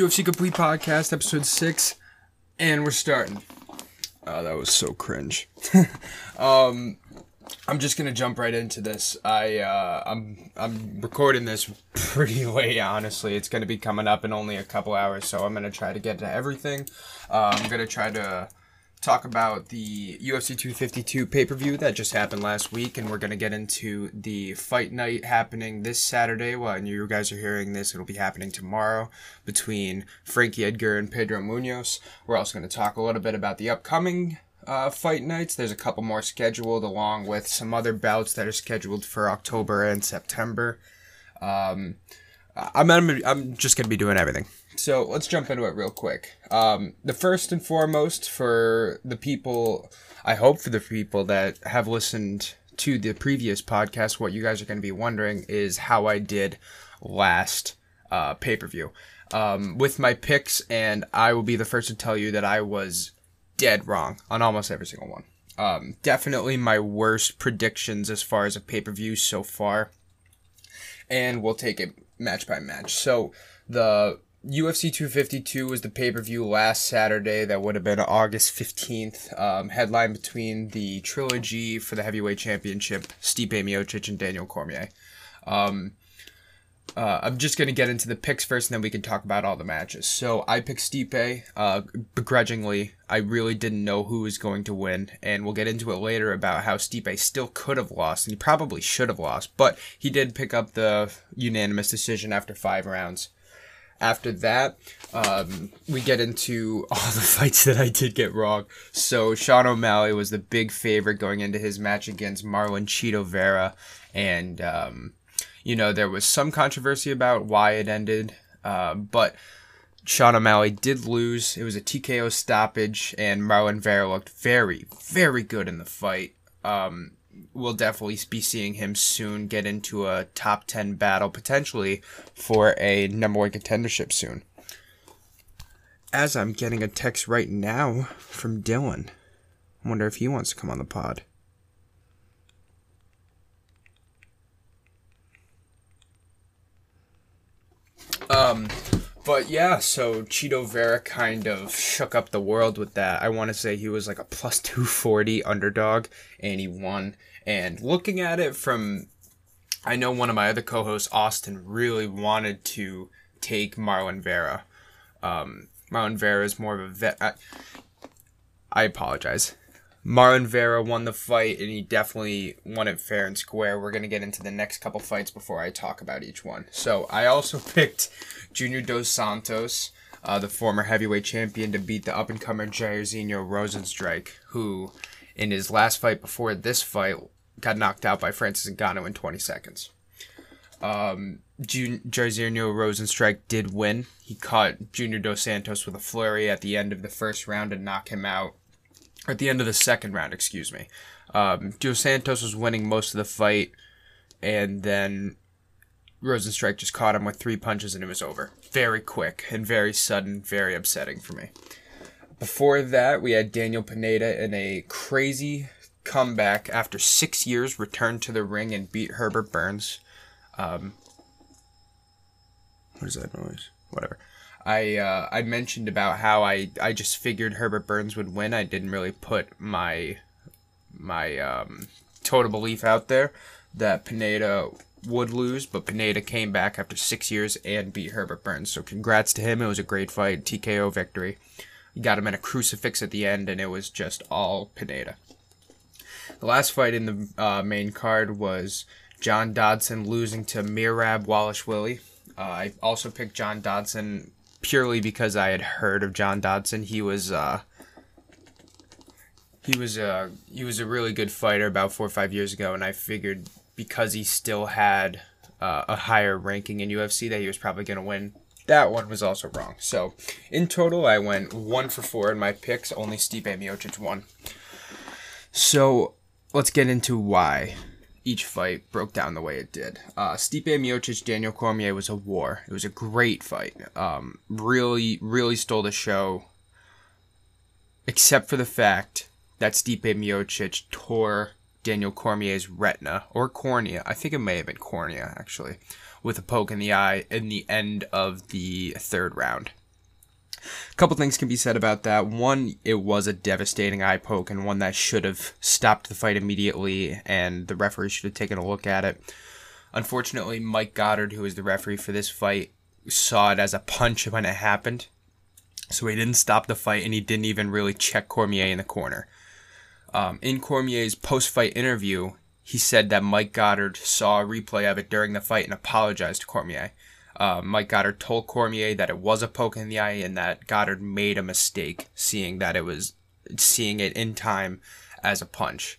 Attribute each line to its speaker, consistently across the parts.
Speaker 1: UFC Complete Podcast, episode six, and we're starting. Oh, that was so cringe. um, I'm just gonna jump right into this. I uh, I'm I'm recording this pretty late. Honestly, it's gonna be coming up in only a couple hours, so I'm gonna try to get to everything. Uh, I'm gonna try to talk about the UFC 252 pay per view that just happened last week, and we're gonna get into the fight night happening this Saturday. Well, you guys are hearing this, it'll be happening tomorrow between Frankie Edgar and Pedro Munhoz. We're also gonna talk a little bit about the upcoming uh, fight nights. There's a couple more scheduled, along with some other bouts that are scheduled for October and September. Um, I'm, I'm, I'm just going to be doing everything. So let's jump into it real quick. Um, the first and foremost for the people, I hope for the people that have listened to the previous podcast, what you guys are going to be wondering is how I did last uh, pay per view. Um, with my picks, and I will be the first to tell you that I was dead wrong on almost every single one. Um, definitely my worst predictions as far as a pay per view so far. And we'll take it match by match. So the UFC 252 was the pay per view last Saturday. That would have been August 15th. Um, headline between the trilogy for the heavyweight championship Stipe Miocic and Daniel Cormier. Um, uh, I'm just going to get into the picks first and then we can talk about all the matches. So I picked Stipe, uh, begrudgingly. I really didn't know who was going to win, and we'll get into it later about how Stipe still could have lost, and he probably should have lost, but he did pick up the unanimous decision after five rounds. After that, um, we get into all the fights that I did get wrong. So Sean O'Malley was the big favorite going into his match against Marlon Chito Vera, and um, you know, there was some controversy about why it ended, uh, but Sean O'Malley did lose. It was a TKO stoppage, and Marlon Vera looked very, very good in the fight. Um, we'll definitely be seeing him soon get into a top 10 battle, potentially for a number one contendership soon. As I'm getting a text right now from Dylan. I wonder if he wants to come on the pod. Um, but yeah, so Chito Vera kind of shook up the world with that. I want to say he was like a plus 240 underdog and he won. And looking at it from, I know one of my other co hosts, Austin, really wanted to take Marlon Vera. Um, Marlon Vera is more of a vet. I, I apologize. Marlon Vera won the fight, and he definitely won it fair and square. We're going to get into the next couple fights before I talk about each one. So, I also picked Junior Dos Santos, uh, the former heavyweight champion, to beat the up and comer Jairzinho Rozenstruik, who, in his last fight before this fight, got knocked out by Francis Ngannou in 20 seconds. Um, Jun- Jairzinho Rozenstruik did win. He caught Junior Dos Santos with a flurry at the end of the first round and knocked him out at the end of the second round, excuse me. Um, Dos Santos was winning most of the fight, and then Rozenstruik just caught him with three punches and it was over. Very quick and very sudden, very upsetting for me. Before that, we had Daniel Pineda in a crazy comeback after six years, returned to the ring and beat Herbert Burns. Um, what is that noise? Whatever. I uh, I mentioned about how I, I just figured Herbert Burns would win. I didn't really put my my um, total belief out there that Pineda would lose, but Pineda came back after six years and beat Herbert Burns. So congrats to him. It was a great fight, TKO victory. Got him in a crucifix at the end, and it was just all Pineda. The last fight in the uh, main card was John Dodson losing to Merab Dvalishvili. Uh, I also picked John Dodson purely because I had heard of John Dodson. He was uh, he was a he was a really good fighter about four or five years ago, and I figured because he still had uh, a higher ranking in UFC that he was probably going to win. That one was also wrong. So in total, I went one for four in my picks. Only Stipe Miocic won. So let's get into why each fight broke down the way it did. Uh, Stipe Miocic, Daniel Cormier was a war. It was a great fight. Um, really, really stole the show. Except for the fact that Stipe Miocic tore Daniel Cormier's retina or cornea. I think it may have been cornea actually, with a poke in the eye in the end of the third round. A couple things can be said about that. One, it was a devastating eye poke and one that should have stopped the fight immediately, and the referee should have taken a look at it. Unfortunately, Mike Goddard, who was the referee for this fight, saw it as a punch when it happened. So he didn't stop the fight and he didn't even really check Cormier in the corner. Um, in Cormier's post fight interview, he said that Mike Goddard saw a replay of it during the fight and apologized to Cormier. Uh, Mike Goddard told Cormier that it was a poke in the eye and that Goddard made a mistake seeing that it was seeing it in time as a punch.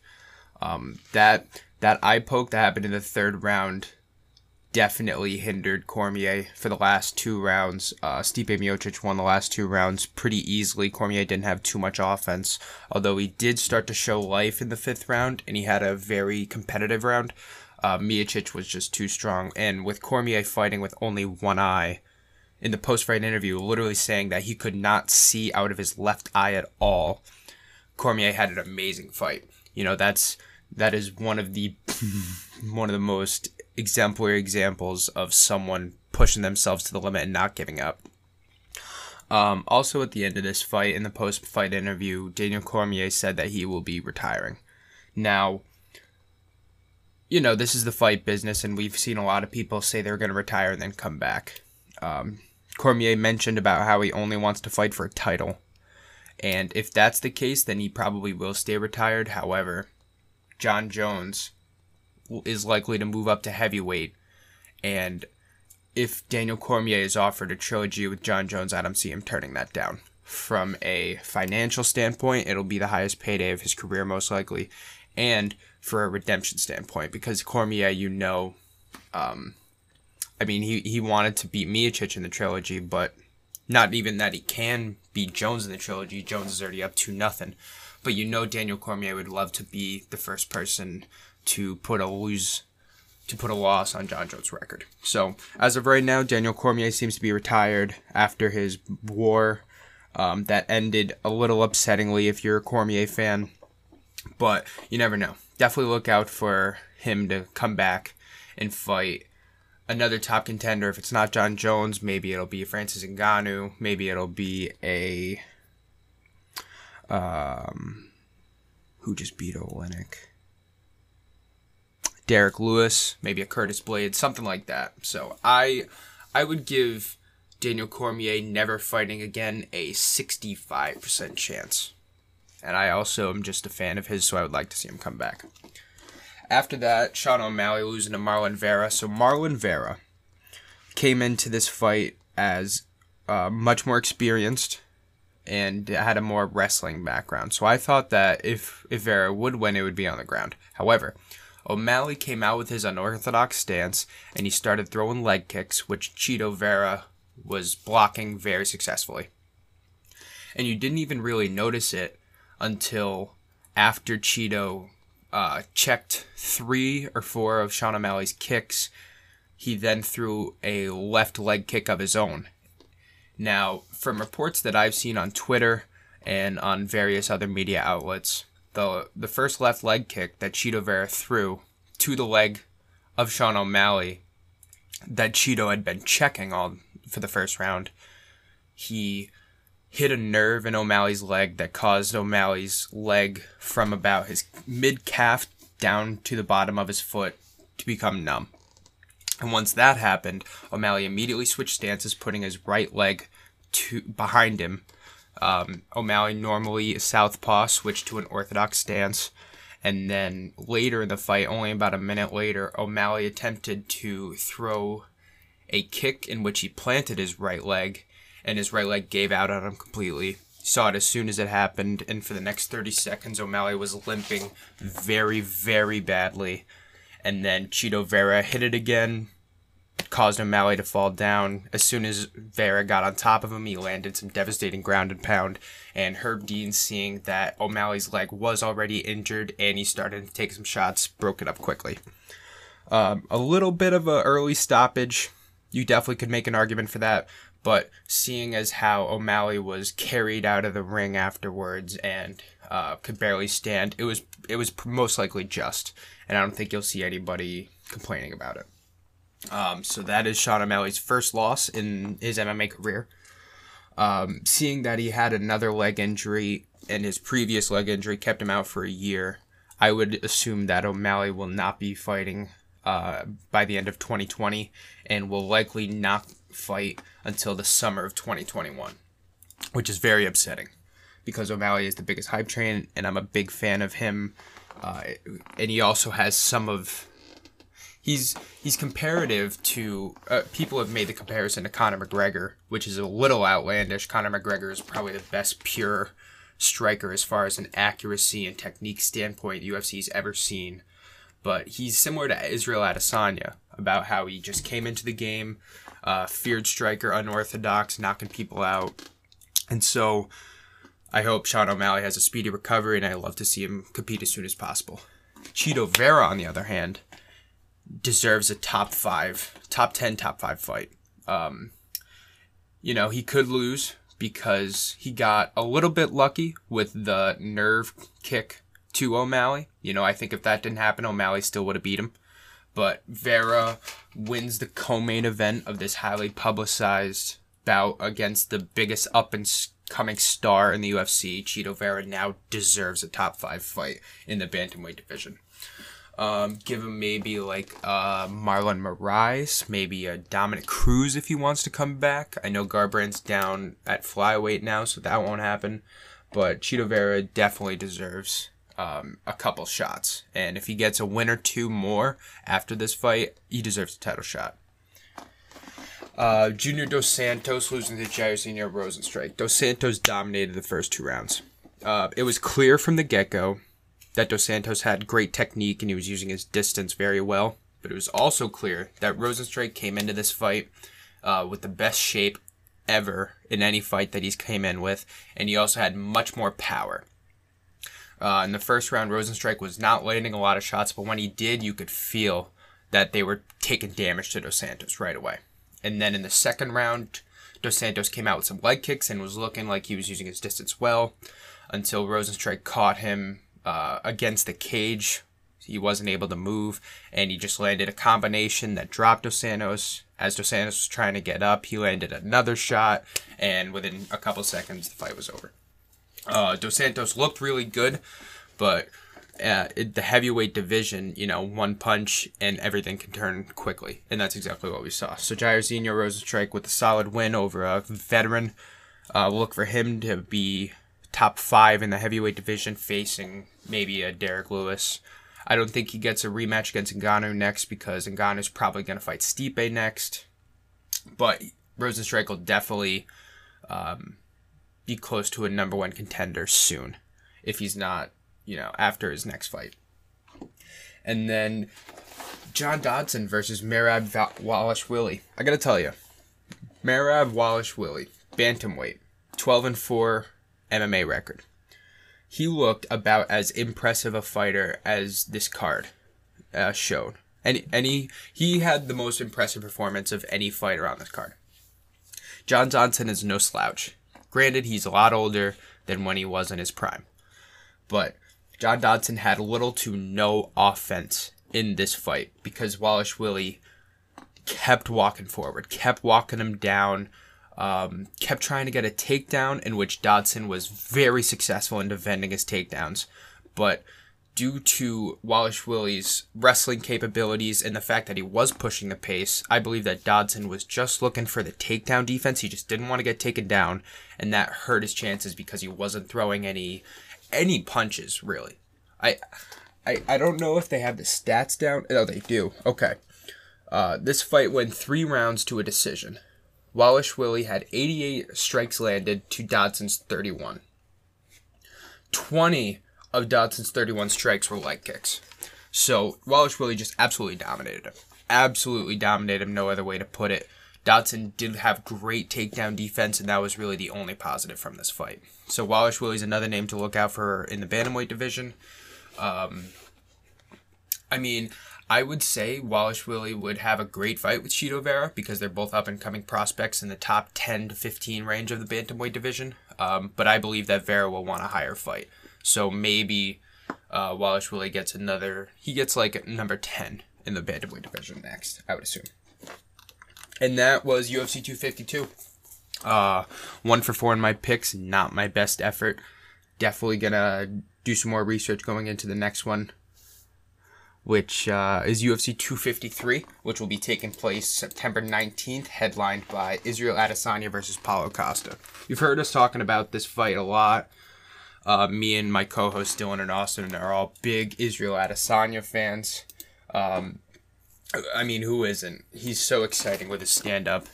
Speaker 1: Um, that that eye poke that happened in the third round definitely hindered Cormier for the last two rounds. Uh, Stipe Miocic won the last two rounds pretty easily. Cormier didn't have too much offense, although he did start to show life in the fifth round, and he had a very competitive round. Uh, Miocic was just too strong, and with Cormier fighting with only one eye, in the post-fight interview, literally saying that he could not see out of his left eye at all. Cormier had an amazing fight. You know, that's that is one of the one of the most exemplary examples of someone pushing themselves to the limit and not giving up. Um, also, at the end of this fight, in the post fight interview, Daniel Cormier said that he will be retiring. Now, you know, this is the fight business, and we've seen a lot of people say they're going to retire and then come back. Um, Cormier mentioned about how he only wants to fight for a title. And if that's the case, then he probably will stay retired. However, Jon Jones is likely to move up to heavyweight. And if Daniel Cormier is offered a trilogy with Jon Jones, I don't see him turning that down. From a financial standpoint, it'll be the highest payday of his career, most likely. And for a redemption standpoint, because Cormier, you know, um, I mean, he, he wanted to beat Miocic in the trilogy, but not even that he can beat Jones in the trilogy. Jones is already up to nothing. But you know Daniel Cormier would love to be the first person to put a lose to put a loss on Jon Jones' record. So as of right now, Daniel Cormier seems to be retired after his war um, that ended a little upsettingly if you're a Cormier fan. But you never know. Definitely look out for him to come back and fight another top contender. If it's not Jon Jones, maybe it'll be Francis Ngannou. Maybe it'll be a um, who just beat Oleinik? Derrick Lewis, maybe a Curtis Blaydes, something like that. So I I would give Daniel Cormier never fighting again a 65% chance. And I also am just a fan of his, so I would like to see him come back. After that, Sean O'Malley losing to Marlon Vera. So Marlon Vera came into this fight as uh, much more experienced and had a more wrestling background. So I thought that if if Vera would win, it would be on the ground. However, O'Malley came out with his unorthodox stance and he started throwing leg kicks, which Chito Vera was blocking very successfully. And you didn't even really notice it until after Chito uh, checked three or four of Sean O'Malley's kicks. He then threw a left leg kick of his own. Now, from reports that I've seen on Twitter and on various other media outlets, the the first left leg kick that Chito Vera threw to the leg of Sean O'Malley that Chito had been checking all for the first round. He hit a nerve in O'Malley's leg that caused O'Malley's leg from about his mid calf down to the bottom of his foot to become numb. And once that happened, O'Malley immediately switched stances, putting his right leg to behind him um, O'Malley normally southpaw switched to an orthodox stance. And then later in the fight, only about a minute later, O'Malley attempted to throw a kick in which he planted his right leg, and his right leg gave out on him completely. He Saw it as soon as it happened, and for the next 30 seconds, O'Malley was limping very, very badly. And then Chito Vera hit it again, caused O'Malley to fall down. As soon as Vera got on top of him, he landed some devastating ground and pound. And Herb Dean, seeing that O'Malley's leg was already injured and he started to take some shots, broke it up quickly. Um, a little bit of an early stoppage. You definitely could make an argument for that. But seeing as how O'Malley was carried out of the ring afterwards and uh, could barely stand, it was it was most likely just, and I don't think you'll see anybody complaining about it. Um, so that is Sean O'Malley's first loss in his MMA career. Um, seeing that he had another leg injury and his previous leg injury kept him out for a year, I would assume that O'Malley will not be fighting uh, by the end of 2020 and will likely not fight until the summer of 2021, which is very upsetting because O'Malley is the biggest hype train and I'm a big fan of him. Uh, and he also has some of he's he's comparative to uh, people have made the comparison to Conor McGregor, which is a little outlandish. Conor McGregor is probably the best pure striker as far as an accuracy and technique standpoint UFC's ever seen. But he's similar to Israel Adesanya about how he just came into the game, uh, feared striker, unorthodox, knocking people out, and so I hope Sean O'Malley has a speedy recovery, and I love to see him compete as soon as possible. Chito Vera, on the other hand, deserves a top five, top 10, top five fight. Um, you know, he could lose because he got a little bit lucky with the nerve kick to O'Malley. You know, I think if that didn't happen, O'Malley still would have beat him. But Vera wins the co main event of this highly publicized bout against the biggest up and coming star in the UFC. Chito Vera now deserves a top five fight in the bantamweight division. Um, give him maybe like uh, Marlon Moraes, maybe a Dominick Cruz if he wants to come back. I know Garbrandt's down at flyweight now, so that won't happen. But Chito Vera definitely deserves um, a couple shots, and if he gets a win or two more after this fight, he deserves a title shot. Uh, Junior Dos Santos losing to Jairzinho Rozenstruik. Dos Santos dominated the first two rounds. Uh, it was clear from the get go that Dos Santos had great technique and he was using his distance very well. But it was also clear that Rozenstruik came into this fight uh, with the best shape ever in any fight that he's came in with, and he also had much more power. Uh, in the first round, Rozenstruik was not landing a lot of shots, but when he did, you could feel that they were taking damage to Dos Santos right away. And then in the second round, Dos Santos came out with some leg kicks and was looking like he was using his distance well until Rozenstruik caught him uh, against the cage. He wasn't able to move, and he just landed a combination that dropped Dos Santos. As Dos Santos was trying to get up, he landed another shot, and within a couple seconds, the fight was over. Uh, Dos Santos looked really good, but uh, the heavyweight division, you know, one punch and everything can turn quickly, and that's exactly what we saw. So Jairzinho Rozenstruik with a solid win over a veteran. Uh, look for him to be top five in the heavyweight division, facing maybe a Derrick Lewis. I don't think he gets a rematch against Ngannou next because Ngannou's probably going to fight Stipe next. But Rozenstruik will definitely um, be close to a number one contender soon, if he's not, you know, after his next fight. And then John Dodson versus Merab Dvalishvili. I gotta tell you, Merab Dvalishvili, bantamweight, twelve and four MMA record. He looked about as impressive a fighter as this card uh, showed. And, and he, he had the most impressive performance of any fighter on this card. John Dodson is no slouch. Granted, he's a lot older than when he was in his prime. But John Dodson had little to no offense in this fight because Dvalishvili kept walking forward, kept walking him down, um, kept trying to get a takedown in which Dodson was very successful in defending his takedowns. But due to Dvalishvili's wrestling capabilities and the fact that he was pushing the pace, I believe that Dodson was just looking for the takedown defense. He just didn't want to get taken down, and that hurt his chances because he wasn't throwing any any punches really. I I, I don't know if they have the stats down. Oh, they do. Okay. Uh, this fight went three rounds to a decision. Dvalishvili had 88 strikes landed to Dodson's 31. 20 of Dodson's 31 strikes were leg kicks. So Dvalishvili just absolutely dominated him. Absolutely dominated him, no other way to put it. Dodson did have great takedown defense, and that was really the only positive from this fight. So Dvalishvili's another name to look out for in the bantamweight division. Um, I mean, I would say Dvalishvili would have a great fight with Chito Vera because they're both up and coming prospects in the top 10 to 15 range of the bantamweight division. Um, but I believe that Vera will want a higher fight. So maybe uh, Dvalishvili gets another, he gets like number 10 in the bantamweight division next, I would assume. And that was UFC 252. Uh, one for four in my picks, not my best effort. Definitely gonna do some more research going into the next one, which uh, is UFC 253, which will be taking place September 19th, headlined by Israel Adesanya versus Paulo Costa. You've heard us talking about this fight a lot. Uh, me and my co-host Dylan and Austin are all big Israel Adesanya fans. Um, I mean, who isn't? He's so exciting with his stand-up,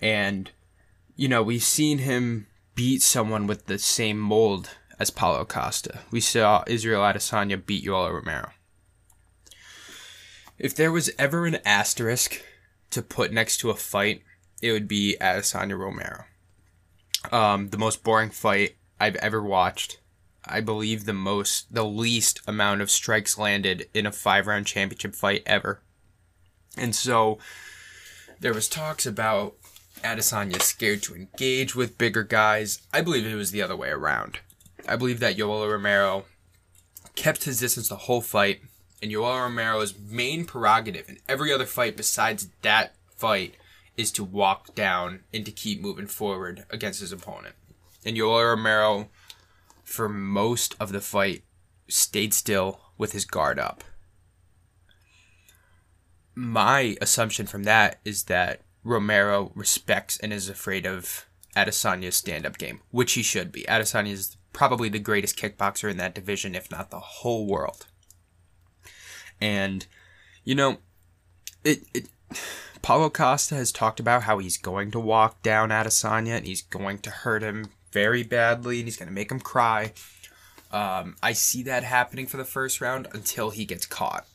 Speaker 1: and you know we've seen him beat someone with the same mold as Paulo Costa. We saw Israel Adesanya beat Yoel Romero. If there was ever an asterisk to put next to a fight, it would be Adesanya Romero. Um, the most boring fight I've ever watched. I believe the most, the least amount of strikes landed in a five round championship fight ever. And so there was talks about Adesanya scared to engage with bigger guys. I believe it was the other way around. I believe that Yoel Romero kept his distance the whole fight, and Yoel Romero's main prerogative in every other fight besides that fight is to walk down and to keep moving forward against his opponent and Yoel Romero, for most of the fight, stayed still with his guard up. My assumption from that is that Romero respects and is afraid of Adesanya's stand up game, which he should be. Adesanya is probably the greatest kickboxer in that division, if not the whole world. And, you know, it, it Paulo Costa has talked about how he's going to walk down Adesanya and he's going to hurt him very badly and he's going to make him cry. Um, I see that happening for the first round until he gets caught.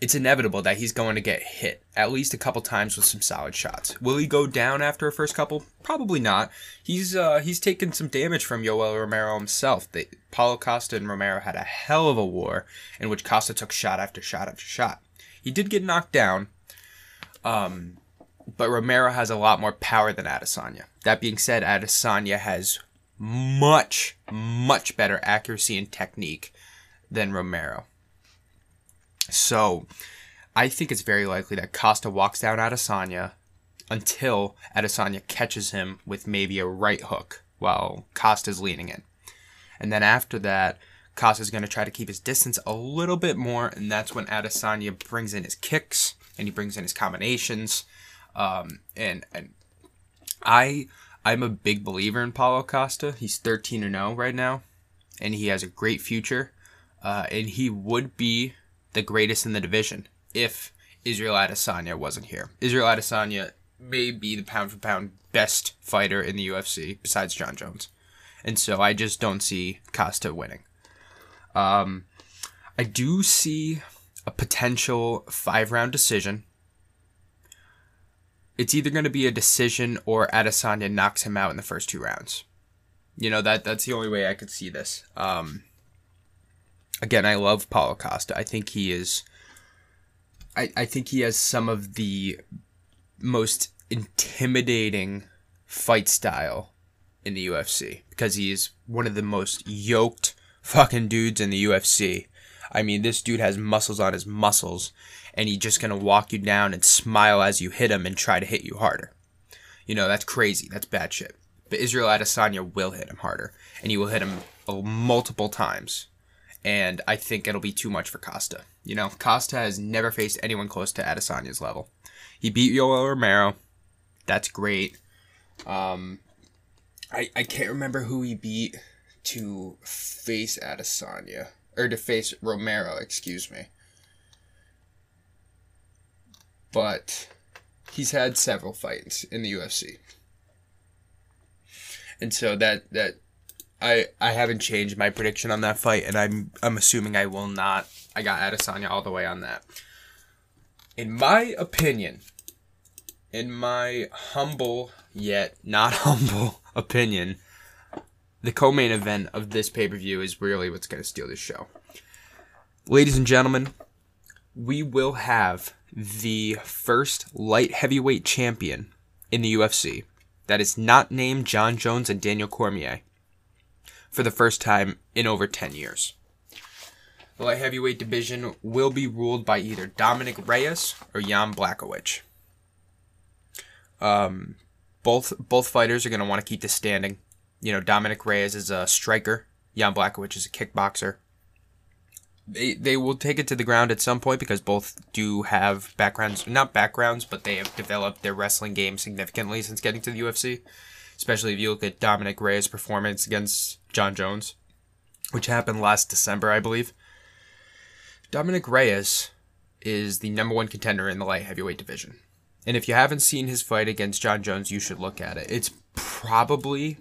Speaker 1: It's inevitable that he's going to get hit at least a couple times with some solid shots. Will he go down after a first couple? Probably not. He's uh, he's taken some damage from Yoel Romero himself. They, Paulo Costa and Romero had a hell of a war in which Costa took shot after shot after shot. He did get knocked down, um, but Romero has a lot more power than Adesanya. That being said, Adesanya has much, much better accuracy and technique than Romero. So, I think it's very likely that Costa walks down Adesanya until Adesanya catches him with maybe a right hook while Costa's leaning in. And then after that, Costa's going to try to keep his distance a little bit more, and that's when Adesanya brings in his kicks and he brings in his combinations. Um, and and I I'm a big believer in Paulo Costa. He's 13 and 0 right now, and he has a great future. Uh, and he would be the greatest in the division if Israel Adesanya wasn't here. Israel Adesanya may be the pound for pound best fighter in the UFC besides Jon Jones, and so I just don't see Costa winning. Um, I do see a potential five round decision it's either going to be a decision or Adesanya knocks him out in the first two rounds. You know that that's the only way I could see this. Um, again, I love Paulo Costa. I think he is. I I think he has some of the most intimidating fight style in the UFC because he is one of the most yoked fucking dudes in the UFC. I mean, this dude has muscles on his muscles, and he's just gonna walk you down and smile as you hit him and try to hit you harder. You know, that's crazy. That's bad shit. But Israel Adesanya will hit him harder, and he will hit him multiple times. And I think it'll be too much for Costa. You know, Costa has never faced anyone close to Adesanya's level. He beat Yoel Romero. That's great. Um, I, I can't remember who he beat to face Adesanya. Or to face Romero, excuse me but he's had several fights in the UFC. And so that that I I haven't changed my prediction on that fight and I'm I'm assuming I will not. I got Adesanya all the way on that. In my opinion, in my humble yet not humble opinion, the co-main event of this pay-per-view is really what's going to steal this show. Ladies and gentlemen, we will have the first light heavyweight champion in the UFC that is not named Jon Jones and Daniel Cormier for the first time in over 10 years. The light heavyweight division will be ruled by either Dominick Reyes or Jan Blachowicz. Um, both both fighters are going to want to keep the standing. You know, Dominick Reyes is a striker. Jan Blachowicz is a kickboxer. They they will take it to the ground at some point because both do have backgrounds, not backgrounds, but they have developed their wrestling game significantly since getting to the UFC. Especially if you look at Dominick Reyes' performance against Jon Jones, which happened last December, I believe. Dominick Reyes is the number one contender in the light heavyweight division. And if you haven't seen his fight against Jon Jones, you should look at it. It's probably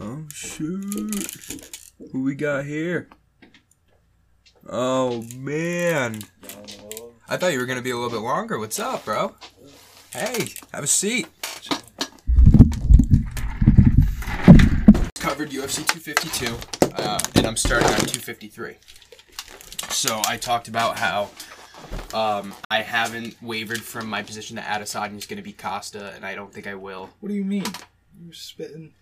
Speaker 1: Oh shoot. Who we got here? Oh man. I thought you were gonna be a little bit longer. What's up, bro? Hey, have a seat. Covered UFC 252, uh, and I'm starting on 253. So I talked about how um, I haven't wavered from my position that Adesanya is going to be Costa, and I don't think I will.
Speaker 2: What do you mean? You were spitting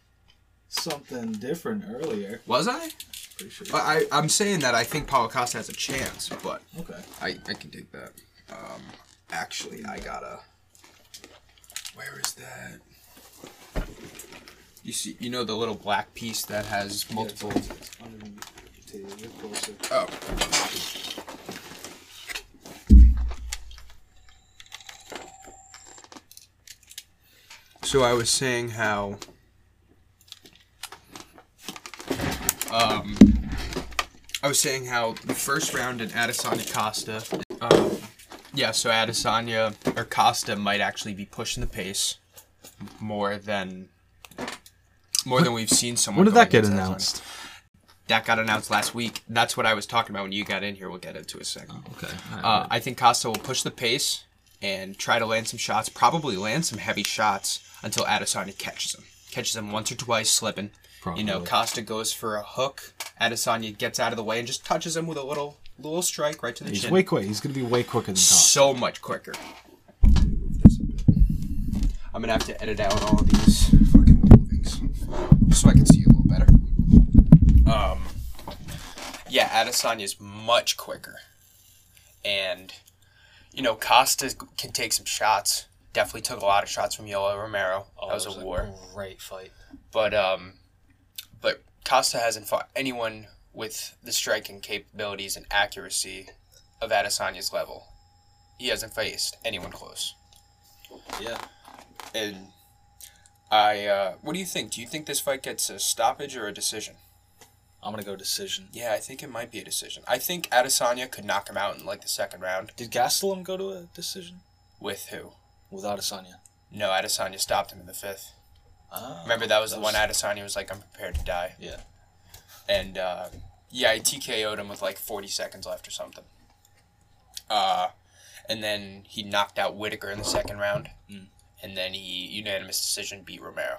Speaker 2: something different earlier.
Speaker 1: Was I?
Speaker 2: Pretty sure.
Speaker 1: I, I'm saying that I think Paulo Costa has a chance, but
Speaker 2: Okay.
Speaker 1: I, I can take that. Um, actually, I gotta. Where is that? You see, you know the little black piece that has multiple.
Speaker 2: Yeah, it's, it's underneath the table. You're closer.
Speaker 1: Oh. So I was saying how. Um, I was saying how the first round in Adesanya Costa. Um, yeah, so Adesanya or Costa might actually be pushing the pace more than more than we've seen someone.
Speaker 2: When did that get
Speaker 1: Adesanya.
Speaker 2: announced?
Speaker 1: That got announced last week. That's what I was talking about when you got in here. We'll get into a second.
Speaker 2: Okay.
Speaker 1: Uh, I think Costa will push the pace and try to land some shots, probably land some heavy shots until Adesanya catches him. Catches him once or twice slipping. Probably. You know, Costa goes for a hook. Adesanya gets out of the way and just touches him with a little little strike right to the
Speaker 2: He's
Speaker 1: chin.
Speaker 2: way quick. He's gonna be way quicker than Tom.
Speaker 1: so much quicker. I'm gonna have to edit out all of these fucking movings so I can see a little better. Um, yeah, Adesanya is much quicker, and you know Costa can take some shots. Definitely took a lot of shots from Yoel Romero.
Speaker 3: Oh,
Speaker 1: that was,
Speaker 3: it
Speaker 1: a war.
Speaker 3: Great fight.
Speaker 1: But um, but Costa hasn't fought anyone with the striking capabilities and accuracy of Adesanya's level. He hasn't faced anyone close.
Speaker 3: Yeah.
Speaker 1: And I, uh, what do you think? Do you think this fight gets a stoppage or a decision?
Speaker 3: I'm gonna go decision.
Speaker 1: Yeah, I think it might be a decision. I think Adesanya could knock him out in like the second round.
Speaker 3: Did Gastelum go to a decision
Speaker 1: With who?
Speaker 3: with Adesanya?
Speaker 1: No, Adesanya stopped him in the fifth.
Speaker 3: Ah,
Speaker 1: Remember that was the
Speaker 3: that
Speaker 1: one
Speaker 3: was-
Speaker 1: Adesanya was like, "I'm prepared to die."
Speaker 3: Yeah.
Speaker 1: And uh, yeah, he TKO'd him with like 40 seconds left or something. Uh, and then he knocked out Whittaker in the second round,
Speaker 3: Mm.
Speaker 1: and then he unanimous decision beat Romero.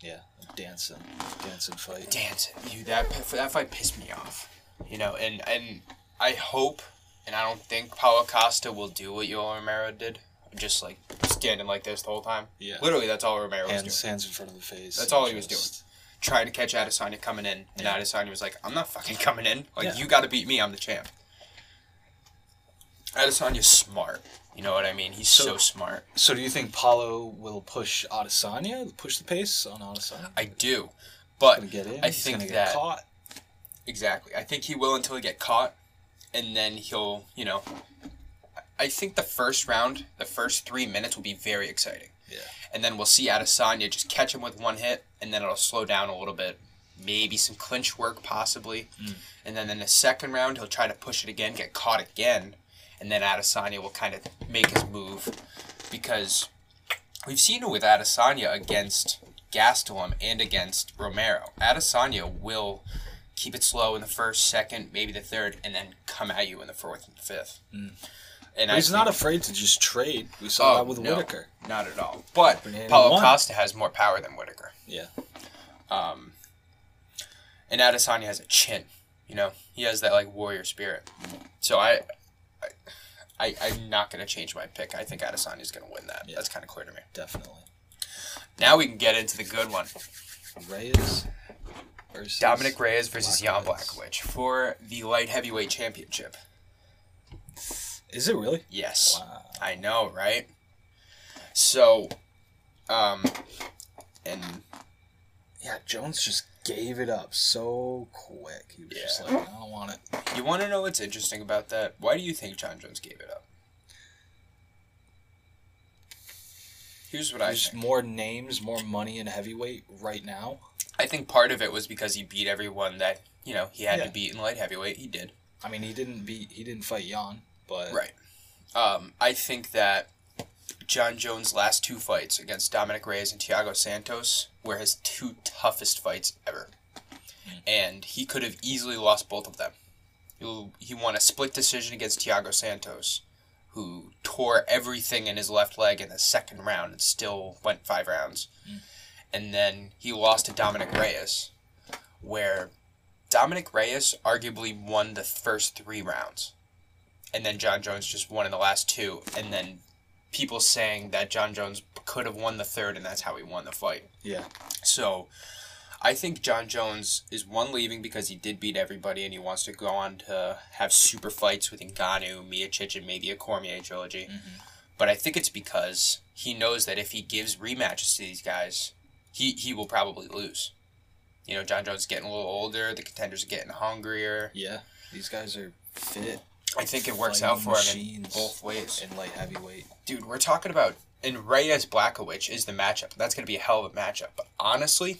Speaker 3: Yeah. Dancing, dancing fight.
Speaker 1: Dancing, dude. that that fight pissed me off, you know, and and I hope, and I don't think Paulo Costa will do what Yoel Romero did, just like standing like this the whole time.
Speaker 3: Yeah.
Speaker 1: Literally, that's all Romero was doing.
Speaker 3: Hands, hands in front of the face.
Speaker 1: That's all he was
Speaker 3: just-
Speaker 1: trying to catch Adesanya coming in, and
Speaker 3: Yeah.
Speaker 1: Adesanya was like, "I'm not fucking coming in. Like
Speaker 3: Yeah.
Speaker 1: you got to beat me. I'm the champ." Adesanya's smart. You know what I mean? He's so,
Speaker 3: So-
Speaker 1: smart.
Speaker 3: So do you think Paulo will push Adesanya, push the pace on Adesanya?
Speaker 1: I do, but
Speaker 3: get in.
Speaker 1: I
Speaker 3: he's
Speaker 1: think
Speaker 3: gonna get
Speaker 1: that-
Speaker 3: caught.
Speaker 1: exactly, I think he will until he get caught, and then he'll, you know, I think the first round, the first three minutes will be very exciting.
Speaker 3: Yeah.
Speaker 1: and then we'll see Adesanya just catch him with one hit, and then it'll slow down a little bit. Maybe some clinch work, possibly.
Speaker 3: Mm.
Speaker 1: And then in the second round, he'll try to push it again, get caught again, and then Adesanya will kind of make his move. Because we've seen it with Adesanya against Gastelum and against Romero. Adesanya will keep it slow in the first, second, maybe the third, and then come at you in the fourth and fifth.
Speaker 3: Mm.
Speaker 1: And
Speaker 3: he's not afraid to just trade. We saw
Speaker 1: Oh,
Speaker 3: that with
Speaker 1: no.
Speaker 3: Whittaker.
Speaker 1: Not at all. But Paulo
Speaker 3: won.
Speaker 1: Costa has more power than Whittaker.
Speaker 3: Yeah.
Speaker 1: Um, and Adesanya has a chin. You know, he has that like warrior spirit. So I, I, I I'm not gonna change my pick. I think Adesanya's gonna win that.
Speaker 3: Yeah.
Speaker 1: That's kind of clear to me.
Speaker 3: Definitely.
Speaker 1: Now we can get into the good one.
Speaker 3: Reyes versus
Speaker 1: Dominick Reyes versus Jan
Speaker 3: Blachowicz.
Speaker 1: Blachowicz for the light heavyweight championship.
Speaker 3: Is it really?
Speaker 1: Yes.
Speaker 3: Wow.
Speaker 1: I know, right? So, um, and
Speaker 3: Yeah, Jones just gave it up so quick. He was just
Speaker 1: Yeah.
Speaker 3: like, I don't want it.
Speaker 1: you want to know what's interesting about that? Why do you think Jon Jones gave it up? Here's what I
Speaker 3: There's
Speaker 1: think.
Speaker 3: more names, more money in heavyweight right now.
Speaker 1: I think part of it was because he beat everyone that you know he had
Speaker 3: Yeah.
Speaker 1: to beat in light heavyweight. He did.
Speaker 3: I mean, he didn't beat, he didn't fight Jan, but
Speaker 1: Right. Um, I think that Jon Jones' last two fights against Dominick Reyes and Thiago Santos were his two toughest fights ever. And he could have easily lost both of them. He, he won a split decision against Thiago Santos, who tore everything in his left leg in the second round and still went five rounds. And then he lost to Dominick Reyes, where Dominick Reyes arguably won the first three rounds and then Jon Jones just won in the last two, and then people saying that Jon Jones could have won the third, and that's how he won the fight.
Speaker 3: yeah,
Speaker 1: So, I think Jon Jones is one leaving because he did beat everybody, and he wants to go on to have super fights with Ngannou, Miocic, and maybe a Cormier trilogy. Mm-hmm. But I think it's because he knows that if he gives rematches to these guys, he he will probably lose. You know, Jon Jones is getting a little older. The contenders are getting hungrier.
Speaker 3: yeah. These guys are fit
Speaker 1: I think it works out for him in both ways.
Speaker 3: in light heavyweight.
Speaker 1: Dude, we're talking about and Reyes Blachowicz is the matchup. That's going to be a hell of a matchup. But honestly,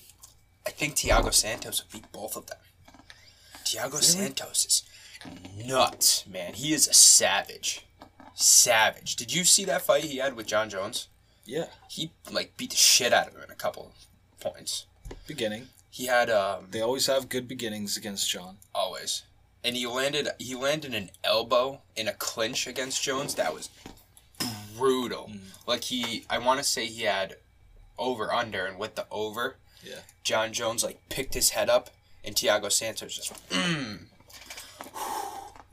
Speaker 1: I think Thiago Santos will beat both of them. Thiago Santos is nuts, man. He is a savage. Savage. Did you see that fight he had with Jon Jones?
Speaker 3: Yeah,
Speaker 1: He like beat the shit out of him in a couple points.
Speaker 3: beginning.
Speaker 1: He had um
Speaker 3: They always have good beginnings against John.
Speaker 1: always. And he landed he landed an elbow in a clinch against Jones that was brutal. Like he I want to say he had over under and with the over,
Speaker 3: Yeah.
Speaker 1: Jon Jones like picked his head up and Thiago Santos just mm.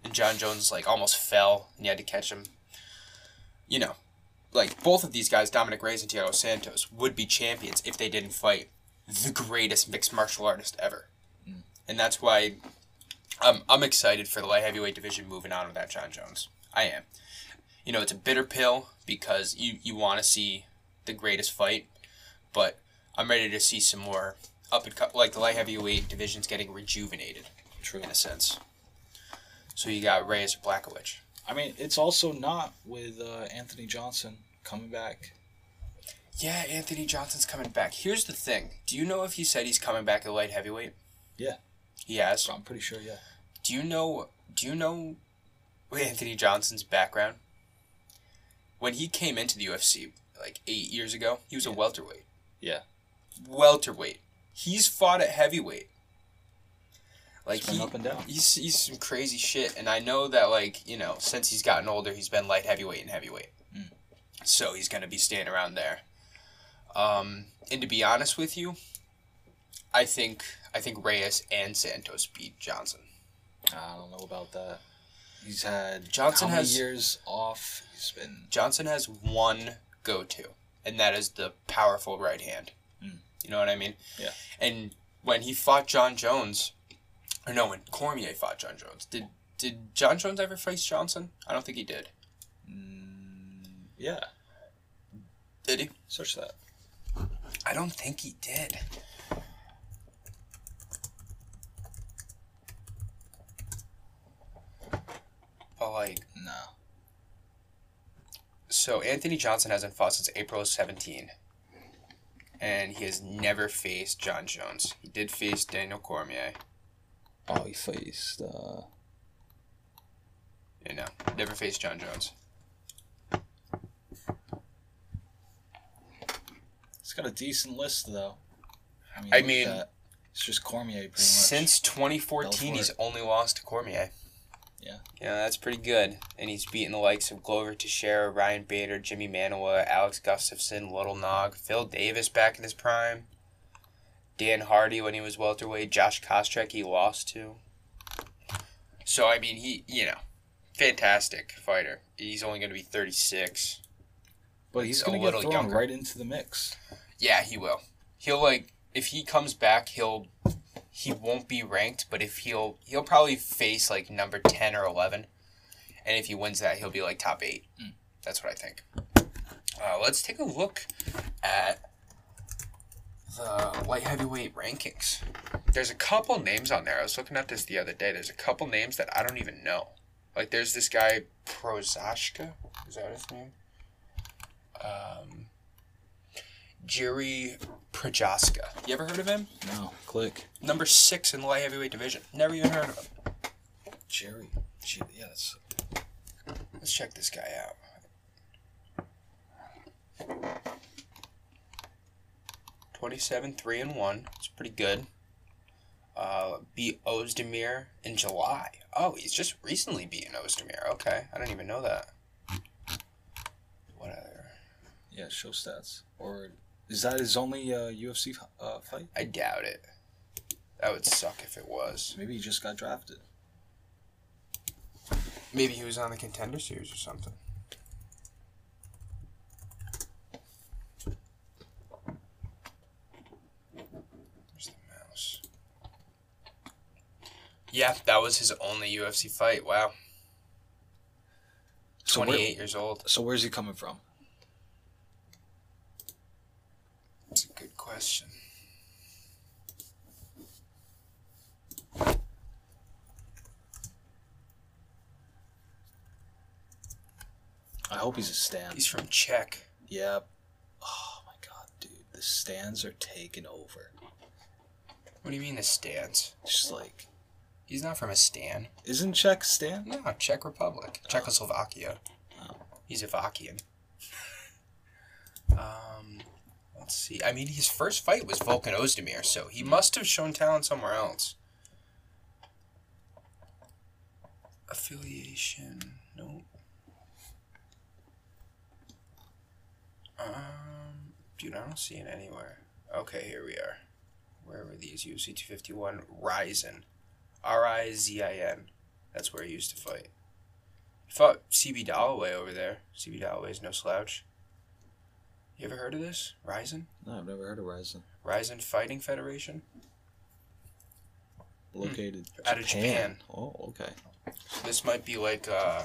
Speaker 1: and Jon Jones like almost fell and you had to catch him. You know, like both of these guys, Dominick Reyes and Thiago Santos, would be champions if they didn't fight the greatest mixed martial artist ever. And that's why I'm, I'm excited for the light heavyweight division moving on without Jon Jones. I am. You know, it's a bitter pill because you, you want to see the greatest fight, but I'm ready to see some more up and. Like the light heavyweight division's getting rejuvenated
Speaker 3: True.
Speaker 1: in a sense. So you got Reyes or Blachowicz.
Speaker 3: I mean, it's also not with uh, Anthony Johnson coming back.
Speaker 1: Yeah, Anthony Johnson's coming back. Here's the thing. Do you know if he said he's coming back at light heavyweight?
Speaker 3: Yeah.
Speaker 1: He has.
Speaker 3: I'm pretty sure, yeah.
Speaker 1: Do you know? Do you know Anthony Johnson's background? When he came into the UFC like eight years ago, he was a welterweight.
Speaker 3: Yeah.
Speaker 1: Welterweight. He's fought at heavyweight. Like he,
Speaker 3: up and down.
Speaker 1: he's he's some crazy shit, and I know that like you know since he's gotten older, he's been light heavyweight and heavyweight.
Speaker 3: Mm.
Speaker 1: So he's gonna be staying around there. Um, and to be honest with you, I think I think Reyes and Santos beat Johnson.
Speaker 3: I don't know about that. He's had
Speaker 1: Johnson
Speaker 3: how many
Speaker 1: has-
Speaker 3: years off. He's been
Speaker 1: Johnson has one go to, and that is the powerful right hand.
Speaker 3: Mm.
Speaker 1: You know what I mean?
Speaker 3: Yeah.
Speaker 1: And when he fought Jon Jones, or no, when Cormier fought Jon Jones, did did Jon Jones ever face Johnson? I don't think he did.
Speaker 3: mm, yeah.
Speaker 1: Did he?
Speaker 3: Search that.
Speaker 1: I don't think he did. But like,
Speaker 3: No.
Speaker 1: so Anthony Johnson hasn't fought since April of 17. And he has never faced Jon Jones. He did face Daniel Cormier.
Speaker 3: Oh, he faced. Uh,
Speaker 1: You know, never faced Jon Jones.
Speaker 3: he's got a decent list though. I mean,
Speaker 1: I mean-
Speaker 3: it's just Cormier pretty much.
Speaker 1: Since 2014, he's only lost to Cormier.
Speaker 3: Yeah.
Speaker 1: Yeah, that's pretty good. And he's beaten the likes of Glover Teixeira, Ryan Bader, Jimmy Manuwa, Alex Gustafsson, Little Nog, Phil Davis back in his prime, Dan Hardy when he was welterweight, Josh Koscheck he lost to. So, I mean, he, you know, fantastic fighter. He's only going to be 36.
Speaker 3: but he's
Speaker 1: a
Speaker 3: gonna get
Speaker 1: little
Speaker 3: thrown
Speaker 1: younger.
Speaker 3: right into the mix.
Speaker 1: Yeah, he will. He'll like if he comes back, he'll he won't be ranked, but if he'll he'll probably face like number ten or eleven, and if he wins that, he'll be like top eight. That's what I think. Uh, let's take a look at the light heavyweight rankings. There's a couple names on there. I was looking at this the other day. There's a couple names that I don't even know. Like there's this guy Prozashka. Is that his name? Um, Jiri Prochazka. You ever heard of him?
Speaker 3: No, click.
Speaker 1: Number six in the light heavyweight division. Never even heard of him.
Speaker 3: Jerry. Gee, yeah, that's
Speaker 1: Let's check this guy out. Twenty-seven, three and one. It's pretty good. Uh, beat Ozdemir in July. Oh, he's just recently beaten Ozdemir. Okay, I didn't even know that. What other?
Speaker 3: yeah. Show stats. Or is that his only uh, UFC uh, fight?
Speaker 1: I doubt it. That would suck if it was.
Speaker 3: Maybe he just got drafted.
Speaker 1: Maybe he was on the contender series or something. Where's the mouse? Yeah, that was his only UFC fight. Wow.
Speaker 3: So where-
Speaker 1: 28 years old.
Speaker 3: So where's he coming from?
Speaker 1: That's a good question.
Speaker 3: I hope he's a stand.
Speaker 1: He's from Czech.
Speaker 3: Yep. Oh my god, dude, the stands are taking over.
Speaker 1: What do you mean the stance?
Speaker 3: Just like,
Speaker 1: He's not from a stan.
Speaker 3: isn't Czech stand?
Speaker 1: No, Czech Republic. Czechoslovakia.
Speaker 3: Oh.
Speaker 1: He's Avakian. um, let's see. I mean, his first fight was Volkan Ozdemir, so he must have shown talent somewhere else. Affiliation. Nope. Um, dude, I don't see it anywhere. Okay, here we are. Where were these? UFC 251 Rizin. R I Z I N. That's where he used to fight. He fought CB Dollaway over there. CB Dollaway's no slouch. You ever heard of this? Rizin?
Speaker 3: No, I've never heard of Rizin.
Speaker 1: Rizin Fighting Federation?
Speaker 3: Located
Speaker 1: Out of Japan.
Speaker 3: Oh, okay.
Speaker 1: This might be like, uh,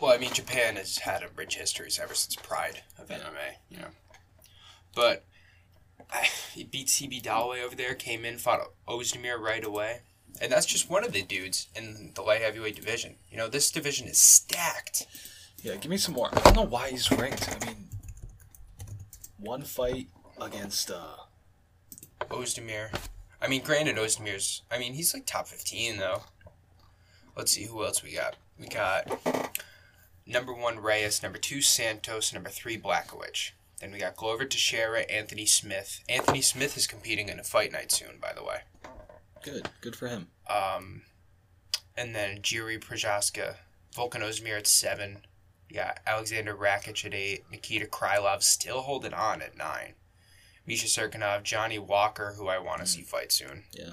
Speaker 1: well, I mean, Japan has had a rich history ever since Pride of MMA, you know. But I, he beat CB Dollaway over there, came in, fought Ozdemir right away. And that's just one of the dudes in the light heavyweight division. You know, this division is stacked.
Speaker 3: Yeah, give me some more. I don't know why he's ranked. I mean, one fight against uh,
Speaker 1: Ozdemir. I mean, granted, Ozdemir's. I mean, he's like top fifteen though. Let's see who else we got. We got number one Reyes, number two Santos, number three Blachowicz. Then we got Glover Teixeira, Anthony Smith. Anthony Smith is competing in a fight night soon, by the way.
Speaker 3: good, good for him.
Speaker 1: Um, and then Jiri Prochazka, Volkan Ozdemir at seven. Got Alexander Rakic at eight. Nikita Krylov still holding on at nine. Misha Cirkunov, Johnny Walker, who I want to see fight soon.
Speaker 3: Yeah.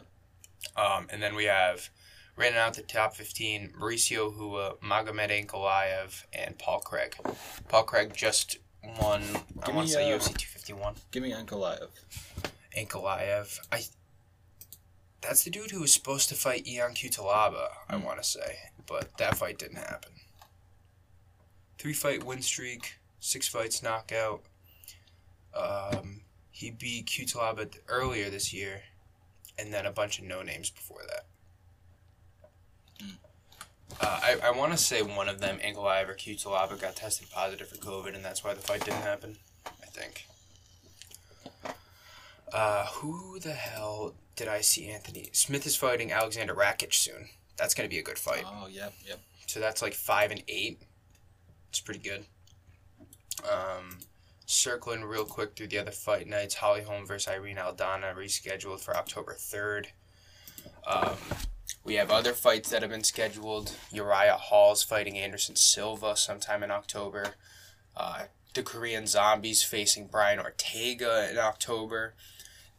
Speaker 1: Um, and then we have running out the top 15, Mauricio Rua, Magomed Ankalaev, and Paul Craig. Paul Craig just won, I
Speaker 3: Give
Speaker 1: want
Speaker 3: me,
Speaker 1: to say
Speaker 3: uh,
Speaker 1: UFC 251.
Speaker 3: Give me Ankalaev.
Speaker 1: Ankalaev. I. That's the dude who was supposed to fight Ion Cutelaba, I
Speaker 3: Hmm.
Speaker 1: want to say. But that fight didn't happen. Three fight win streak, six fights knockout. Um, he beat Cutelaba th- earlier this year, and then a bunch of no names before that.
Speaker 3: Hmm.
Speaker 1: Uh, I, I want to say one of them, Ankalaev or Cutelaba, got tested positive for COVID, and that's why the fight didn't happen. I think. Uh, who the hell did I see Anthony? Smith is fighting Alexander Rakic soon. That's gonna be a good fight.
Speaker 3: Oh, yep, yep.
Speaker 1: So that's like five and eight. It's pretty good. Um, circling real quick through the other fight nights. Holly Holm versus Irene Aldana rescheduled for October third. Um, we have other fights that have been scheduled. Uriah Hall's fighting Anderson Silva sometime in October. Uh, the Korean Zombies facing Brian Ortega in October.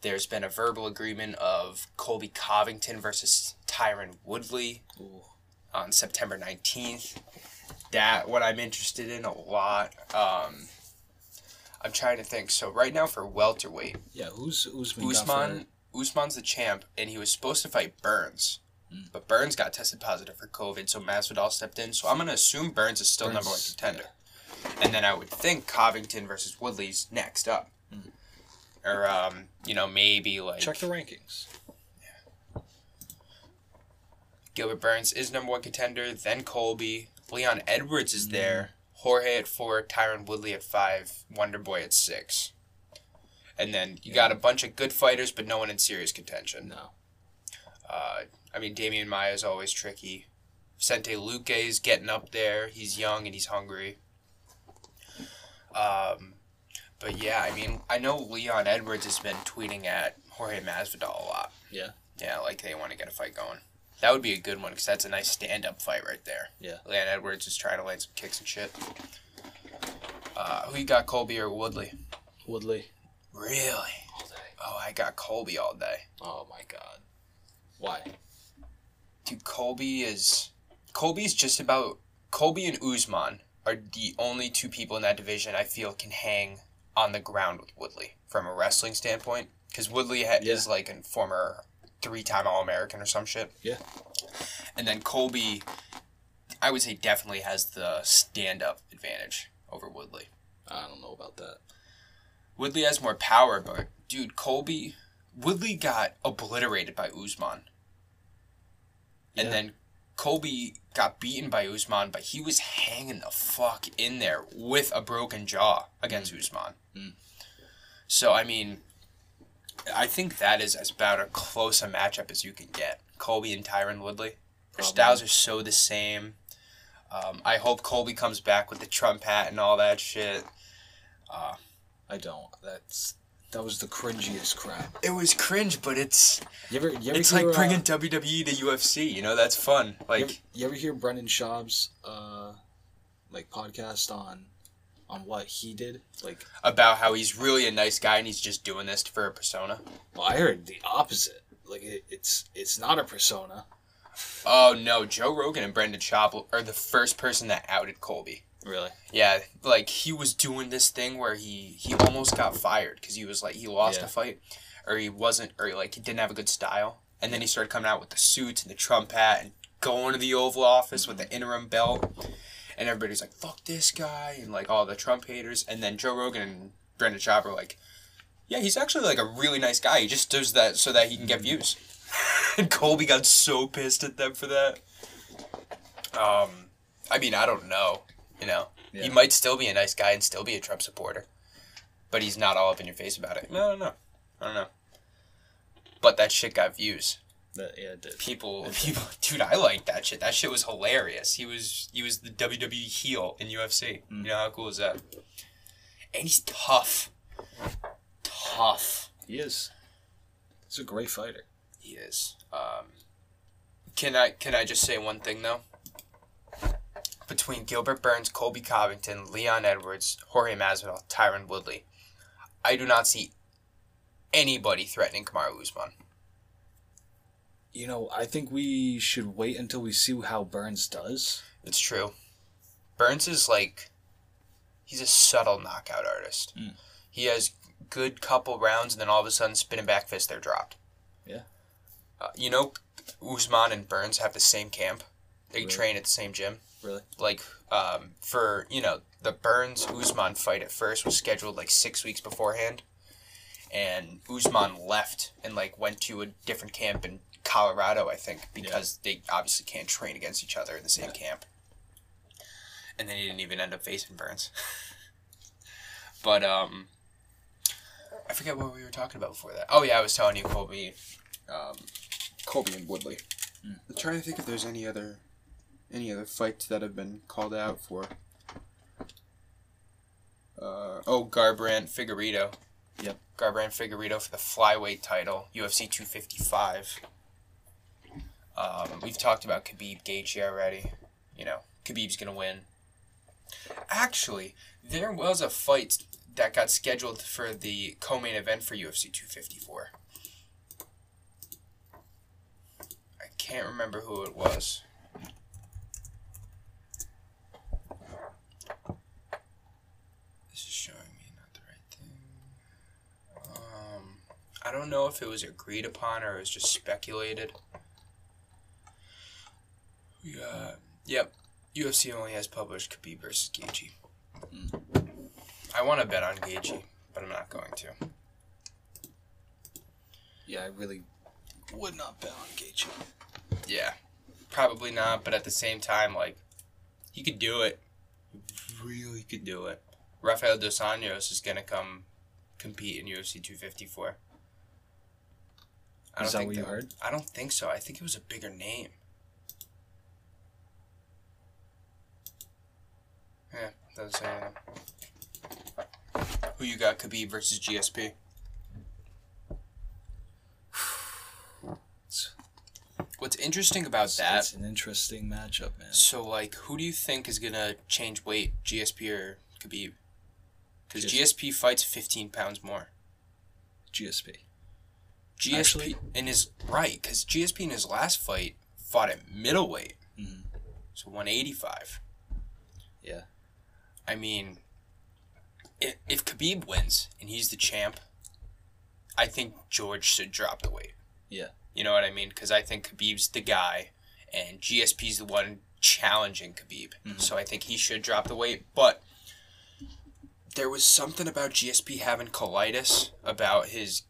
Speaker 1: There's been a verbal agreement of Colby Covington versus Tyron Woodley
Speaker 3: Ooh.
Speaker 1: on September 19th. That what I'm interested in a lot. Um, I'm trying to think. So right now for welterweight,
Speaker 3: Yeah, who's Usman?
Speaker 1: Usman's the champ, and he was supposed to fight Burns. but Burns got tested positive for COVID, so Masvidal stepped in. So I'm gonna assume Burns is still number one
Speaker 3: Burns,
Speaker 1: contender, and then I would think Covington versus Woodley's next up, or um, you know maybe like
Speaker 3: Check the rankings.
Speaker 1: Gilbert Burns is number one contender, then Colby, Leon Edwards is there, Jorge at four, Tyron Woodley at five, Wonder Boy at six. And then you got a bunch of good fighters, but no one in serious contention.
Speaker 3: No.
Speaker 1: Uh, I mean, Demian Maia is always tricky. Vicente Luque is getting up there. He's young and he's hungry. Um, but yeah, I mean, I know Leon Edwards has been tweeting at Jorge Masvidal a lot.
Speaker 3: Yeah.
Speaker 1: Yeah, like they want to get a fight going. That would be a good one because that's a nice stand-up fight right there.
Speaker 3: Yeah.
Speaker 1: Leon Edwards is trying to land some kicks and shit. Uh, who you got, Colby or Woodley?
Speaker 3: Woodley.
Speaker 1: Really?
Speaker 3: All day.
Speaker 1: Oh, I got Colby all day.
Speaker 3: Oh my god. Why?
Speaker 1: Dude, Colby is Colby's just about Colby and Usman are the only two people in that division I feel can hang on the ground with Woodley from a wrestling standpoint. Because Woodley ha-
Speaker 3: Yeah.
Speaker 1: is like a former three-time All-American or some shit.
Speaker 3: Yeah.
Speaker 1: And then Colby, I would say definitely has the stand-up advantage over Woodley.
Speaker 3: I don't know about that.
Speaker 1: Woodley has more power, but dude, Colby, Woodley got obliterated by Usman. And
Speaker 3: Yeah.
Speaker 1: then Colby got beaten by Usman, but he was hanging the fuck in there with a broken jaw against Usman.
Speaker 3: Mm.
Speaker 1: So, I mean, I think that is as about a close a matchup as you can get. Colby and Tyron Woodley. Their
Speaker 3: Probably.
Speaker 1: styles are so the same. Um, I hope Colby comes back with the Trump hat and all that shit.
Speaker 3: I don't. That's that was the cringiest crap.
Speaker 1: It was cringe, but it's
Speaker 3: You ever you ever
Speaker 1: it's
Speaker 3: hear,
Speaker 1: like bringing
Speaker 3: uh,
Speaker 1: WWE to UFC. You know, that's fun.
Speaker 3: you,
Speaker 1: Like,
Speaker 3: ever, you ever hear Brendan Schaub's uh like podcast on on what he did? Like
Speaker 1: about how he's really a nice guy and he's just doing this for a persona.
Speaker 3: well, I heard the opposite. Like it, it's it's not a persona.
Speaker 1: Oh no, Joe Rogan and Brendan Schaub are the first person that outed Colby.
Speaker 3: Really?
Speaker 1: Yeah, like he was doing this thing where he he almost got fired because he was like he lost
Speaker 3: Yeah.
Speaker 1: a fight, or he wasn't, or like he didn't have a good style, and then he started coming out with the suits and the Trump hat and going to the Oval Office with the interim belt, and everybody's like fuck this guy and like all the Trump haters, and then Joe Rogan and Brendan Schaub are like, yeah, he's actually like a really nice guy. He just does that so that he can get views, and Colby got so pissed at them for that. Um, I mean, I don't know. You know, he might still be a nice guy and still be a Trump supporter, but he's not all up in your face about it. No, no, no, I don't know. But that shit got views.
Speaker 3: That yeah, it did.
Speaker 1: People, people, dude, I like that shit. That shit was hilarious. He was, he was the WWE heel in UFC. You know how cool is that? And he's tough, tough.
Speaker 3: He is. He's a great fighter.
Speaker 1: He is. Um, can I can I just say one thing though? Between Gilbert Burns, Colby Covington, Leon Edwards, Jorge Masvidal, Tyron Woodley, I do not see anybody threatening Kamaru Usman.
Speaker 3: You know, I think we should wait until we see how Burns does.
Speaker 1: It's true. Burns is like he's a subtle knockout artist.
Speaker 3: Mm.
Speaker 1: He has good couple rounds and then all of a sudden spinning back fist they're dropped.
Speaker 3: Yeah.
Speaker 1: Uh, you know Usman and Burns have the same camp. They
Speaker 3: Really?
Speaker 1: train at the same gym.
Speaker 3: Really?
Speaker 1: like um, for you know the Burns Usman fight at first was scheduled like six weeks beforehand, and Usman left and like went to a different camp in Colorado, I think, because they obviously can't train against each other in the same camp. And then he didn't even end up facing Burns. but um, I forget what we were talking about before that. Oh yeah, I was telling you Colby, um, Colby and Woodley. I'm trying to think if there's any other any other fights that have been called out for. Uh, oh, Garbrandt Figueiredo.
Speaker 3: Yep.
Speaker 1: Garbrandt Figueiredo for the flyweight title, UFC 255. Um, we've talked about Khabib Gaethje already. You know, Khabib's gonna win. Actually, there was a fight that got scheduled for the co-main event for UFC 254. I can't remember who it was. This is showing me not the right thing. Um, I don't know if it was agreed upon or it was just speculated. We got yep. UFC only has published Khabib versus Gaethje. I want to bet on Gaethje, but I'm not going to.
Speaker 3: Yeah, I really would not bet on Gaethje.
Speaker 1: Yeah, probably not. But at the same time, like he could do it. He really could do it. Rafael dos Anjos is gonna come compete in UFC 254. I
Speaker 3: Is that
Speaker 1: think
Speaker 3: what you heard?
Speaker 1: I don't think so. I think it was a bigger name. Yeah, doesn't say anything. Who you got? Khabib versus GSP. What's interesting about
Speaker 3: It's,
Speaker 1: that?
Speaker 3: it's an interesting matchup, man.
Speaker 1: So, like, who do you think is gonna change weight, GSP or Khabib? Because
Speaker 3: GSP.
Speaker 1: GSP fights 15 pounds more.
Speaker 3: GSP.
Speaker 1: GSP
Speaker 3: Actually-
Speaker 1: in his right, because GSP in his last fight fought at middleweight,
Speaker 3: Mhm.
Speaker 1: so 185.
Speaker 3: Yeah.
Speaker 1: I mean, if, if Khabib wins and he's the champ, I think George should drop the weight.
Speaker 3: Yeah.
Speaker 1: You know what I mean? Because I think Khabib's the guy, and GSP's the one challenging Khabib.
Speaker 3: Mhm.
Speaker 1: So I think he should drop the weight. But there was something about GSP having colitis about his.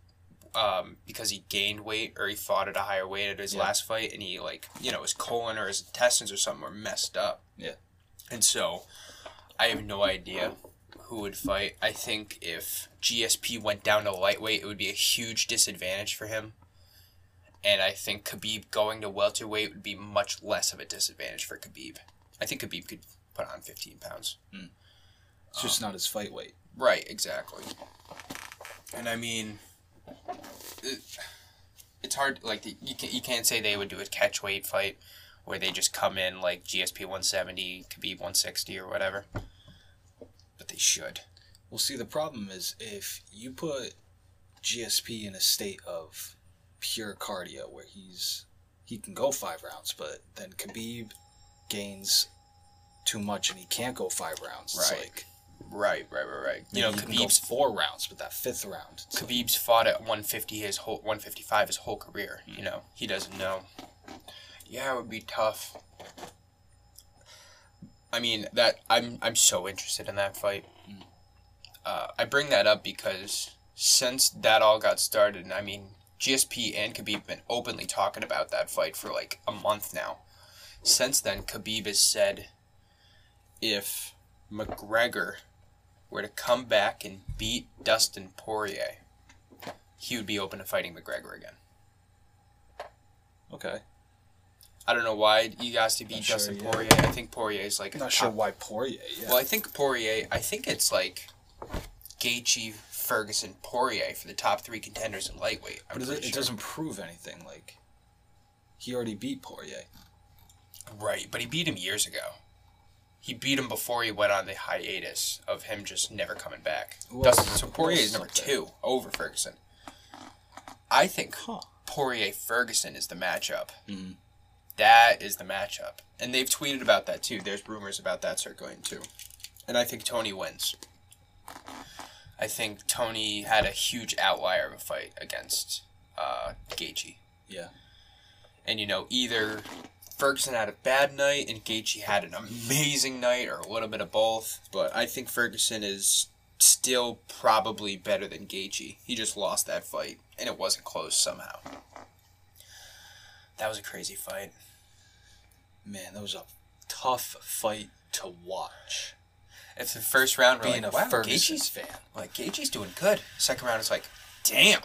Speaker 1: Um, because he gained weight or he fought at a higher weight at his
Speaker 3: Yeah.
Speaker 1: last fight, and he like you know his colon or his intestines or something were messed up.
Speaker 3: Yeah.
Speaker 1: And so, I have no idea who would fight. I think if GSP went down to lightweight, it would be a huge disadvantage for him. And I think Khabib going to welterweight would be much less of a disadvantage for Khabib. I think Khabib could put on 15 pounds. Hmm.
Speaker 3: It's just um, not his fight weight.
Speaker 1: Right, exactly. And I mean, it, it's hard. Like you can you can't say they would do a catch weight fight where they just come in like GSP 170, Khabib 160 or whatever. But they should.
Speaker 3: Well, see, the problem is if you put GSP in a state of pure cardio where he's he can go five rounds, but then Khabib gains too much and he can't go five rounds. It's
Speaker 1: Right.
Speaker 3: like
Speaker 1: Right, right, right, right. You know,
Speaker 3: maybe he go
Speaker 1: Khabib's
Speaker 3: four rounds, but that fifth round, it's like,
Speaker 1: Khabib's fought at 150 his whole 155 his whole career. You mm. know, he doesn't know. Yeah, it would be tough. I mean that I'm I'm so interested in that fight. Uh, I bring that up because since that all got started, I mean GSP and Khabib have been openly talking about that fight for like a month now. Since then, Khabib has said if McGregor were to come back and beat Dustin Poirier, he would be open to fighting McGregor again.
Speaker 3: okay.
Speaker 1: I don't know why he has to beat
Speaker 3: Not sure,
Speaker 1: Dustin
Speaker 3: yeah.
Speaker 1: Poirier. I think Poirier is like a
Speaker 3: Not sure
Speaker 1: top-
Speaker 3: why Poirier. Yeah.
Speaker 1: Well, I think Poirier. I think it's like Gaethje, Ferguson, Poirier for the top three contenders in lightweight. I'm
Speaker 3: but it,
Speaker 1: pretty
Speaker 3: it doesn't prove anything. Like he already beat Poirier.
Speaker 1: Right, but he beat him years ago. He beat him before he went on the hiatus of him just never coming back.
Speaker 3: Else-
Speaker 1: Dustin, so Poirier is number two over Ferguson. I think
Speaker 3: Huh.
Speaker 1: Poirier Ferguson is the matchup.
Speaker 3: Mhm.
Speaker 1: That is the matchup. And they've tweeted about that too. There's rumors about that circulating too. And I think Tony wins. I think Tony had a huge outlier of a fight against uh, Gaethje.
Speaker 3: Yeah.
Speaker 1: And you know, either Ferguson had a bad night and Gaethje had an amazing night, or a little bit of both. But I think Ferguson is still probably better than Gaethje. He just lost that fight, and it wasn't close somehow. That was a crazy fight.
Speaker 3: Man, that was a tough fight to watch.
Speaker 1: If the first round
Speaker 3: Being
Speaker 1: like,
Speaker 3: a
Speaker 1: wow,
Speaker 3: Ferguson
Speaker 1: Gaethje's
Speaker 3: fan.
Speaker 1: like Gaethje's doing good. Second round it's like, damn.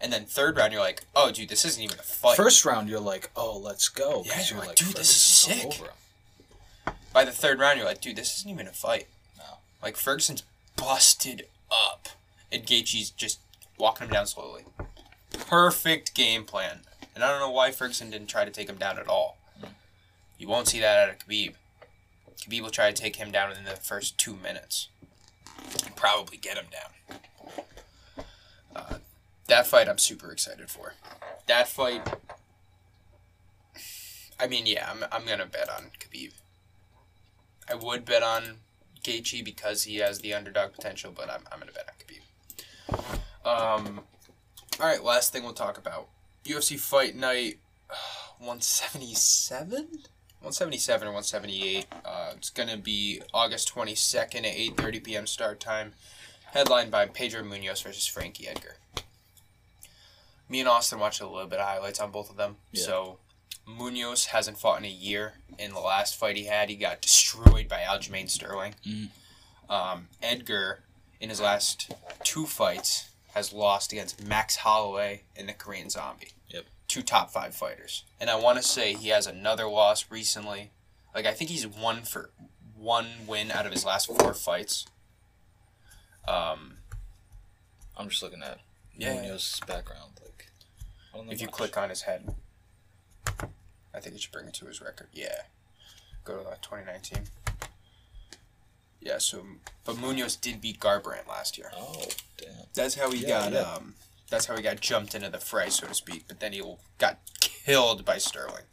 Speaker 1: And then third round you're like, oh dude, this isn't even a fight.
Speaker 3: First round, you're like, oh, let's go.
Speaker 1: Yeah, you're
Speaker 3: you're
Speaker 1: like, dude, this is sick. By the third round you're like, dude, this isn't even a fight.
Speaker 3: No.
Speaker 1: Like Ferguson's busted up, and Gaethje's just walking him down slowly. Perfect game plan. And I don't know why Ferguson didn't try to take him down at all. You won't see that out of Khabib. Khabib will try to take him down in the first two minutes. And probably get him down. Uh, that fight I'm super excited for. That fight. I mean, yeah, I'm, I'm going to bet on Khabib. I would bet on Gaethje because he has the underdog potential, but I'm, I'm going to bet on Khabib. Um, all right, last thing we'll talk about UFC Fight Night 177. 177 or 178. Uh, it's gonna be August 22nd at 8:30 p.m. start time. Headlined by Pedro Munhoz versus Frankie Edgar. Me and Austin watched a little bit of highlights on both of them.
Speaker 3: Yeah.
Speaker 1: So Munhoz hasn't fought in a year. In the last fight he had, he got destroyed by Aljamain Sterling.
Speaker 3: Mhm.
Speaker 1: Um, Edgar, in his last two fights, has lost against Max Holloway and the Korean Zombie. Two top five fighters. And I want to say he has another loss recently. Like, I think he's one for one win out of his last four fights. Um,
Speaker 3: I'm just looking at
Speaker 1: Yeah.
Speaker 3: Munhoz's background. Like, I don't know
Speaker 1: if you
Speaker 3: much.
Speaker 1: click on his head, I think it should bring it to his record. Yeah. Go to that 2019. Yeah, so, but Munhoz did beat Garbrandt last year.
Speaker 3: Oh, damn.
Speaker 1: That's how he
Speaker 3: Yeah,
Speaker 1: got.
Speaker 3: yeah.
Speaker 1: Um, that's how he got jumped into the fray, so to speak. But then he got killed by Sterling.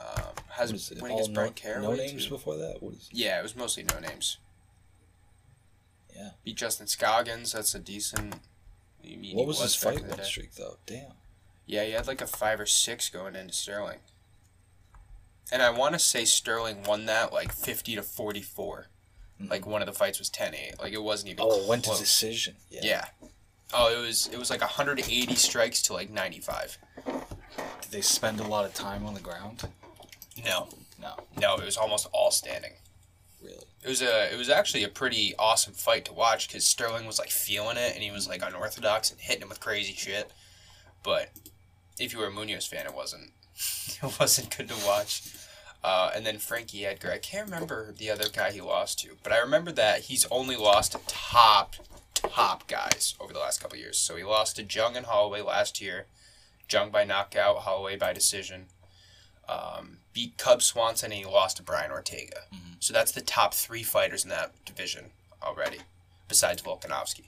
Speaker 1: Um, has
Speaker 3: What is it?
Speaker 1: when
Speaker 3: All
Speaker 1: against
Speaker 3: no,
Speaker 1: Bryan Caraway.
Speaker 3: no names
Speaker 1: too.
Speaker 3: before that? What is
Speaker 1: Yeah, it was mostly no names.
Speaker 3: Yeah.
Speaker 1: Beat Justin Scoggins. That's a decent.
Speaker 3: What was his fight
Speaker 1: in
Speaker 3: win streak, though? Damn.
Speaker 1: Yeah, he had like a five or six going into Sterling. And I want to say Sterling won that like fifty to forty four.
Speaker 3: Mhm.
Speaker 1: Like one of the fights was 10-8. Like it wasn't even.
Speaker 3: Oh, it went to decision. Yeah.
Speaker 1: Yeah. Oh, it was it was like 180 strikes to like 95.
Speaker 3: Did they spend a lot of time on the ground?
Speaker 1: No,
Speaker 3: No.
Speaker 1: no, it was almost all standing.
Speaker 3: Really?
Speaker 1: It was a it was actually a pretty awesome fight to watch because Sterling was like feeling it and he was like unorthodox and hitting him with crazy shit. But if you were a Munhoz fan, it wasn't it wasn't good to watch. Uh, and then Frankie Edgar, I can't remember the other guy he lost to, but I remember that he's only lost to top top guys over the last couple years. So he lost to Jung and Holloway last year, Jung by knockout, Holloway by decision. Um, beat Cub Swanson and he lost to Brian Ortega.
Speaker 3: Mhm.
Speaker 1: So that's the top three fighters in that division already, besides Volkanovski.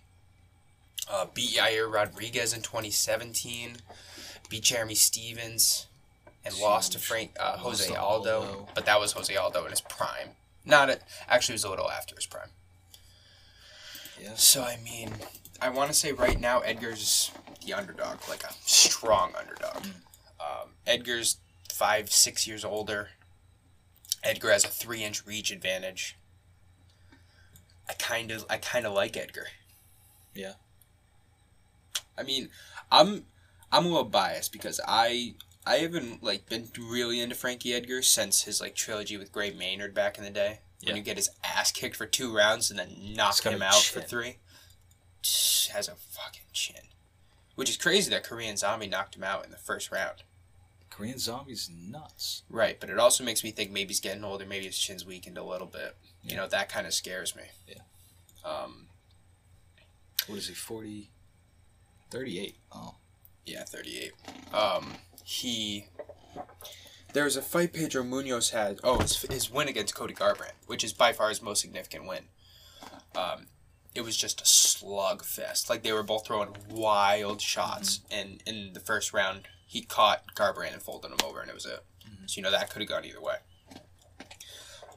Speaker 1: Uh, beat Yair Rodriguez in 2017. Beat Jeremy Stephens, and lost to Frank uh, Jose Aldo.
Speaker 3: Aldo.
Speaker 1: But that was Jose Aldo in his prime. Not at, actually, it was a little after his prime.
Speaker 3: Yeah.
Speaker 1: So I mean, I want to say right now Edgar's the underdog, like a strong underdog.
Speaker 3: Mm.
Speaker 1: Um, Edgar's five, six years older. Edgar has a three-inch reach advantage. I kind of, I kind of like Edgar.
Speaker 3: Yeah.
Speaker 1: I mean, I'm, I'm a little biased because I, I haven't like been really into Frankie Edgar since his like trilogy with Gray Maynard back in the day. When
Speaker 3: Yeah.
Speaker 1: you get his ass kicked for two rounds and then knock him out for three. Just Has a fucking chin. Which is crazy that Korean Zombie knocked him out in the first round.
Speaker 3: Korean Zombie's nuts.
Speaker 1: Right, but it also makes me think maybe he's getting older, maybe his chin's weakened a little bit. You know, that kind of scares me.
Speaker 3: Yeah.
Speaker 1: Um,
Speaker 3: What is he, 40? 38. Oh.
Speaker 1: yeah, 38. Um, he. There was a fight Pedro Munhoz had. Oh, his, his win against Cody Garbrandt, which is by far his most significant win. Um, it was just a slugfest. Like they were both throwing wild shots, and in the first round, he caught Garbrandt and folded him over, and it was it. So you know that could have gone either way.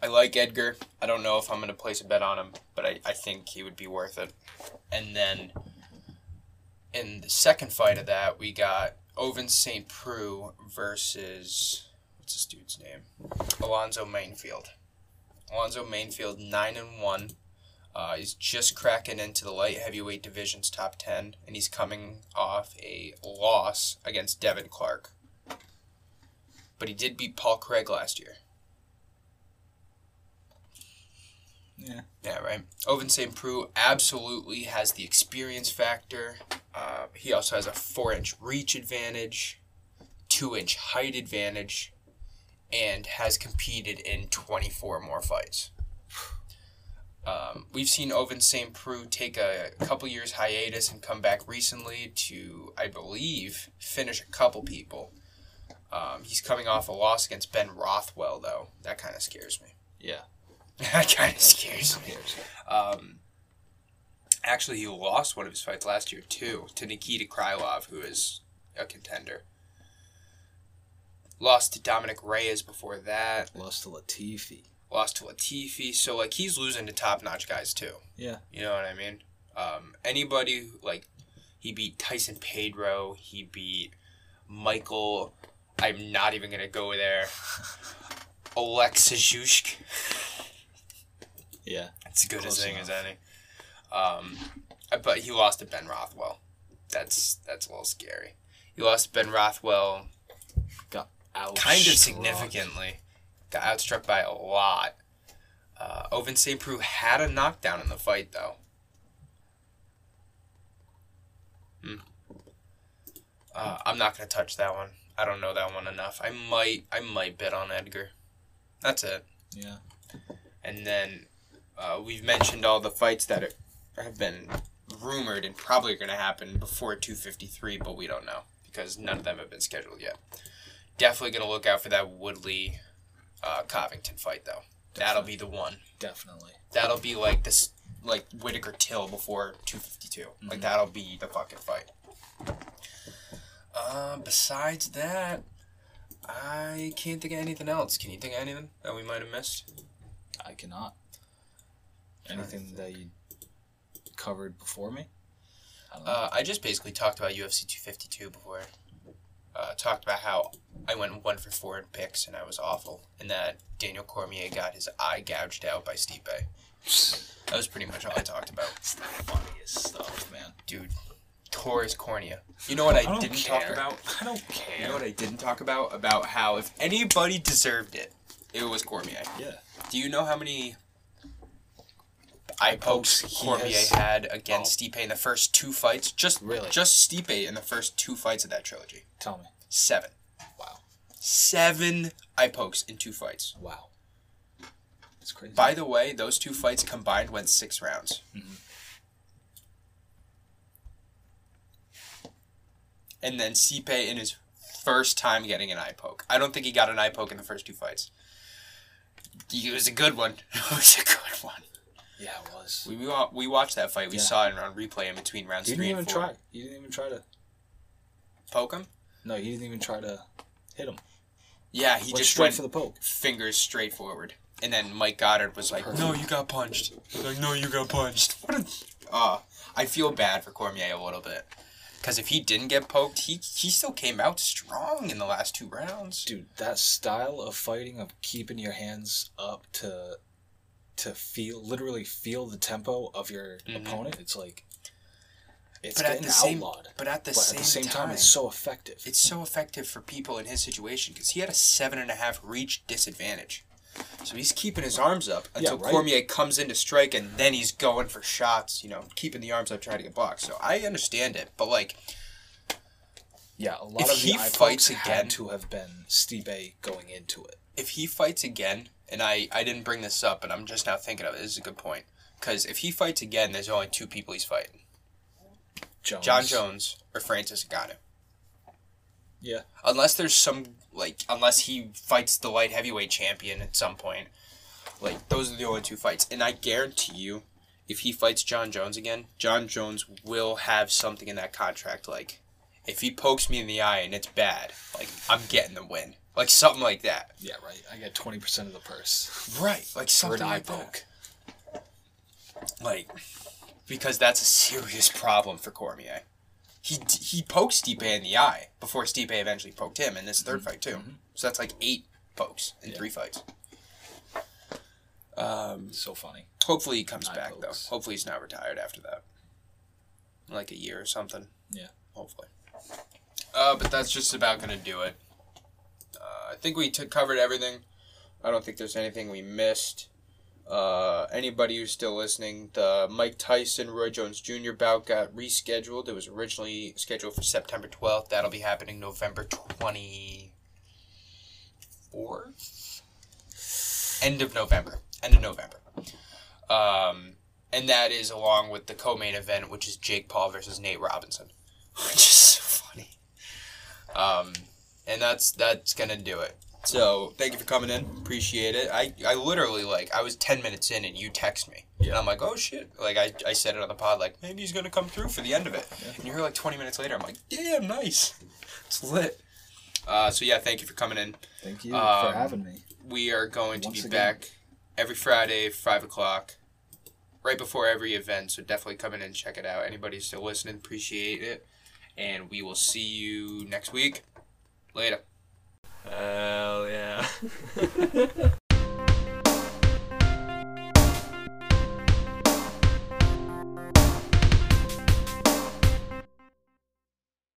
Speaker 1: I like Edgar. I don't know if I'm gonna place a bet on him, but I, I think he would be worth it. And then in the second fight of that, we got Ovince St. Preux versus what's this dude's name? Alonzo Menifield. Alonzo Menifield nine and one. Uh, he's just cracking into the light heavyweight division's top ten, and he's coming off a loss against Devin Clark. But he did beat Paul Craig last year.
Speaker 3: Yeah.
Speaker 1: Yeah, right. Ovince St. Preux absolutely has the experience factor. Uh, he also has a four inch reach advantage, two inch height advantage, and has competed in 24 more fights. Um, we've seen Ovince St. Preux take a couple years hiatus and come back recently to, I believe, finish a couple people. Um, he's coming off a loss against Ben Rothwell, though. That kind of scares me.
Speaker 3: Yeah.
Speaker 1: that kind of scares me. Um, actually, he lost one of his fights last year too to Nikita Krylov, who is a contender. Lost to Dominick Reyes before that.
Speaker 3: Lost to Latifi.
Speaker 1: Lost to Latifi. So like he's losing to top notch guys too.
Speaker 3: Yeah.
Speaker 1: You know what I mean? Um, anybody like he beat Tyson Pedro. He beat Michael I'm not even gonna go there. Alexa Zhushk.
Speaker 3: Yeah.
Speaker 1: It's as good
Speaker 3: Close
Speaker 1: a thing
Speaker 3: enough.
Speaker 1: as any. Um, but he lost to Ben Rothwell. That's that's a little scary. He lost to Ben Rothwell
Speaker 3: Got out.
Speaker 1: kind of significantly. Got outstruck by a lot. Uh, Ovince St. Preux had a knockdown in the fight, though. Hmm. Uh, I'm not gonna touch that one. I don't know that one enough. I might, I might bet on Edgar. That's it.
Speaker 3: Yeah.
Speaker 1: And then uh, we've mentioned all the fights that are, have been rumored and probably going to happen before 253, but we don't know because none of them have been scheduled yet. Definitely going to look out for that Woodley uh, Covington fight, though. That'll be the one.
Speaker 3: Definitely.
Speaker 1: That'll be like this, like Whittaker Till before 252. Like
Speaker 3: Mhm.
Speaker 1: that'll be the fucking fight. Uh, besides that, I can't think of anything else. Can you think of anything that we might have missed?
Speaker 3: I cannot. Anything that you covered before me? I.
Speaker 1: Uh, I just basically talked about UFC 252 before. Uh, talked about how I went one for four in picks and I was awful, and that Daniel Cormier got his eye gouged out by Stipe. That was pretty much all I talked about.
Speaker 3: it's the funniest stuff, man.
Speaker 1: Dude, tore his cornea. You know what I,
Speaker 3: don't
Speaker 1: didn't
Speaker 3: care.
Speaker 1: talk about?
Speaker 3: I don't care.
Speaker 1: You know what I didn't talk about? About how if anybody deserved it, it was Cormier.
Speaker 3: Yeah.
Speaker 1: Do you know how many eye pokes Cormier
Speaker 3: has-
Speaker 1: had against Stipe in the first two fights? Just
Speaker 3: Really?
Speaker 1: just Stipe in the first two fights of that trilogy.
Speaker 3: Tell me.
Speaker 1: Seven.
Speaker 3: Wow.
Speaker 1: Seven eye pokes in two fights.
Speaker 3: Wow. It's crazy.
Speaker 1: By the way, those two fights combined went six rounds.
Speaker 3: Mhm.
Speaker 1: And then Stipe in his first time getting an eye poke. I don't think he got an eye poke in the first two fights. It was a good one. It was a good one.
Speaker 3: Yeah, it was.
Speaker 1: We we, wa- we watched that fight. We
Speaker 3: Yeah.
Speaker 1: saw it on replay in between rounds three
Speaker 3: You
Speaker 1: three
Speaker 3: didn't
Speaker 1: and
Speaker 3: even
Speaker 1: four.
Speaker 3: try. You didn't even try to.
Speaker 1: Poke him?
Speaker 3: No, you didn't even try to hit him.
Speaker 1: Yeah, he
Speaker 3: Went
Speaker 1: just
Speaker 3: straight
Speaker 1: went
Speaker 3: for the poke.
Speaker 1: fingers straight forward. And then Mike Goddard was like, "No, you got punched." He's like, "No, you got punched." What a uh, I feel bad for Cormier a little bit. Because if he didn't get poked, he he still came out strong in the last two rounds.
Speaker 3: Dude, that style of fighting of keeping your hands up to to feel literally feel the tempo of your
Speaker 1: Mhm.
Speaker 3: opponent, it's like it's
Speaker 1: But at
Speaker 3: getting
Speaker 1: the same-
Speaker 3: outlawed.
Speaker 1: But at the
Speaker 3: but
Speaker 1: same
Speaker 3: at the same time, it's so effective.
Speaker 1: it's so effective for people in his situation because he had a seven and a half reach disadvantage. So he's keeping his arms up until
Speaker 3: right.
Speaker 1: Cormier comes in to strike, and then he's going for shots. You know, keeping the arms up, trying to get blocked. So I understand it, but like,
Speaker 3: yeah, a lot
Speaker 1: if
Speaker 3: of
Speaker 1: he
Speaker 3: the eye
Speaker 1: fights again-
Speaker 3: to have been Stipe going into it.
Speaker 1: if he fights again, and I I didn't bring this up, but I'm just now thinking of it. This is a good point because if he fights again, there's only two people he's fighting:
Speaker 3: Jones.
Speaker 1: Jon Jones or Francis Ngannou.
Speaker 3: Yeah.
Speaker 1: Unless there's some like, unless he fights the light heavyweight champion at some point, like those are the only two fights. And I guarantee you, if he fights Jon Jones again, Jon Jones will have something in that contract like, if he pokes me in the eye and it's bad, like I'm getting the win, like something like that.
Speaker 3: Yeah, right. I get twenty percent of the purse
Speaker 1: Right, like
Speaker 3: for
Speaker 1: something
Speaker 3: an eye
Speaker 1: like that.
Speaker 3: poke.
Speaker 1: Like, because that's a serious problem for Cormier. He he poked Stipe in the eye before Stipe eventually poked him in this 3rd fight too.
Speaker 3: mhm.
Speaker 1: So that's like eight pokes in
Speaker 3: Yeah.
Speaker 1: three fights. Um,
Speaker 3: So funny.
Speaker 1: hopefully he comes
Speaker 3: Eye
Speaker 1: back
Speaker 3: pokes.
Speaker 1: though. Hopefully he's not retired after that, like a year or something.
Speaker 3: Yeah.
Speaker 1: Hopefully. Uh, but that's just about gonna do it. I think we took covered everything. I don't think there's anything we missed. Uh, anybody who's still listening, the Mike Tyson Roy Jones Jr. bout got rescheduled. It was originally scheduled for September 12th. That'll be happening November 24th. End of November. End of November. Um, and that is along with the co-main event, which is Jake Paul versus Nate Robinson, which is so funny. Um, and that's that's gonna do it. So thank you for coming in. Appreciate it. I, I literally like I was ten minutes in and you text me. And I'm like, oh shit. Like I, I said it on the pod, like, maybe he's gonna come through for the end of it.
Speaker 3: Yeah.
Speaker 1: And you're like twenty minutes later, I'm like, damn, nice. It's lit. Uh, so yeah, thank you for coming in.
Speaker 3: Thank you
Speaker 1: Um,
Speaker 3: for having me.
Speaker 1: We are going to be
Speaker 3: again.
Speaker 1: back every Friday, five o'clock, right before every event. So definitely come in and check it out. Anybody still listening, appreciate it. And we will see you next week. Later.
Speaker 4: Hell yeah.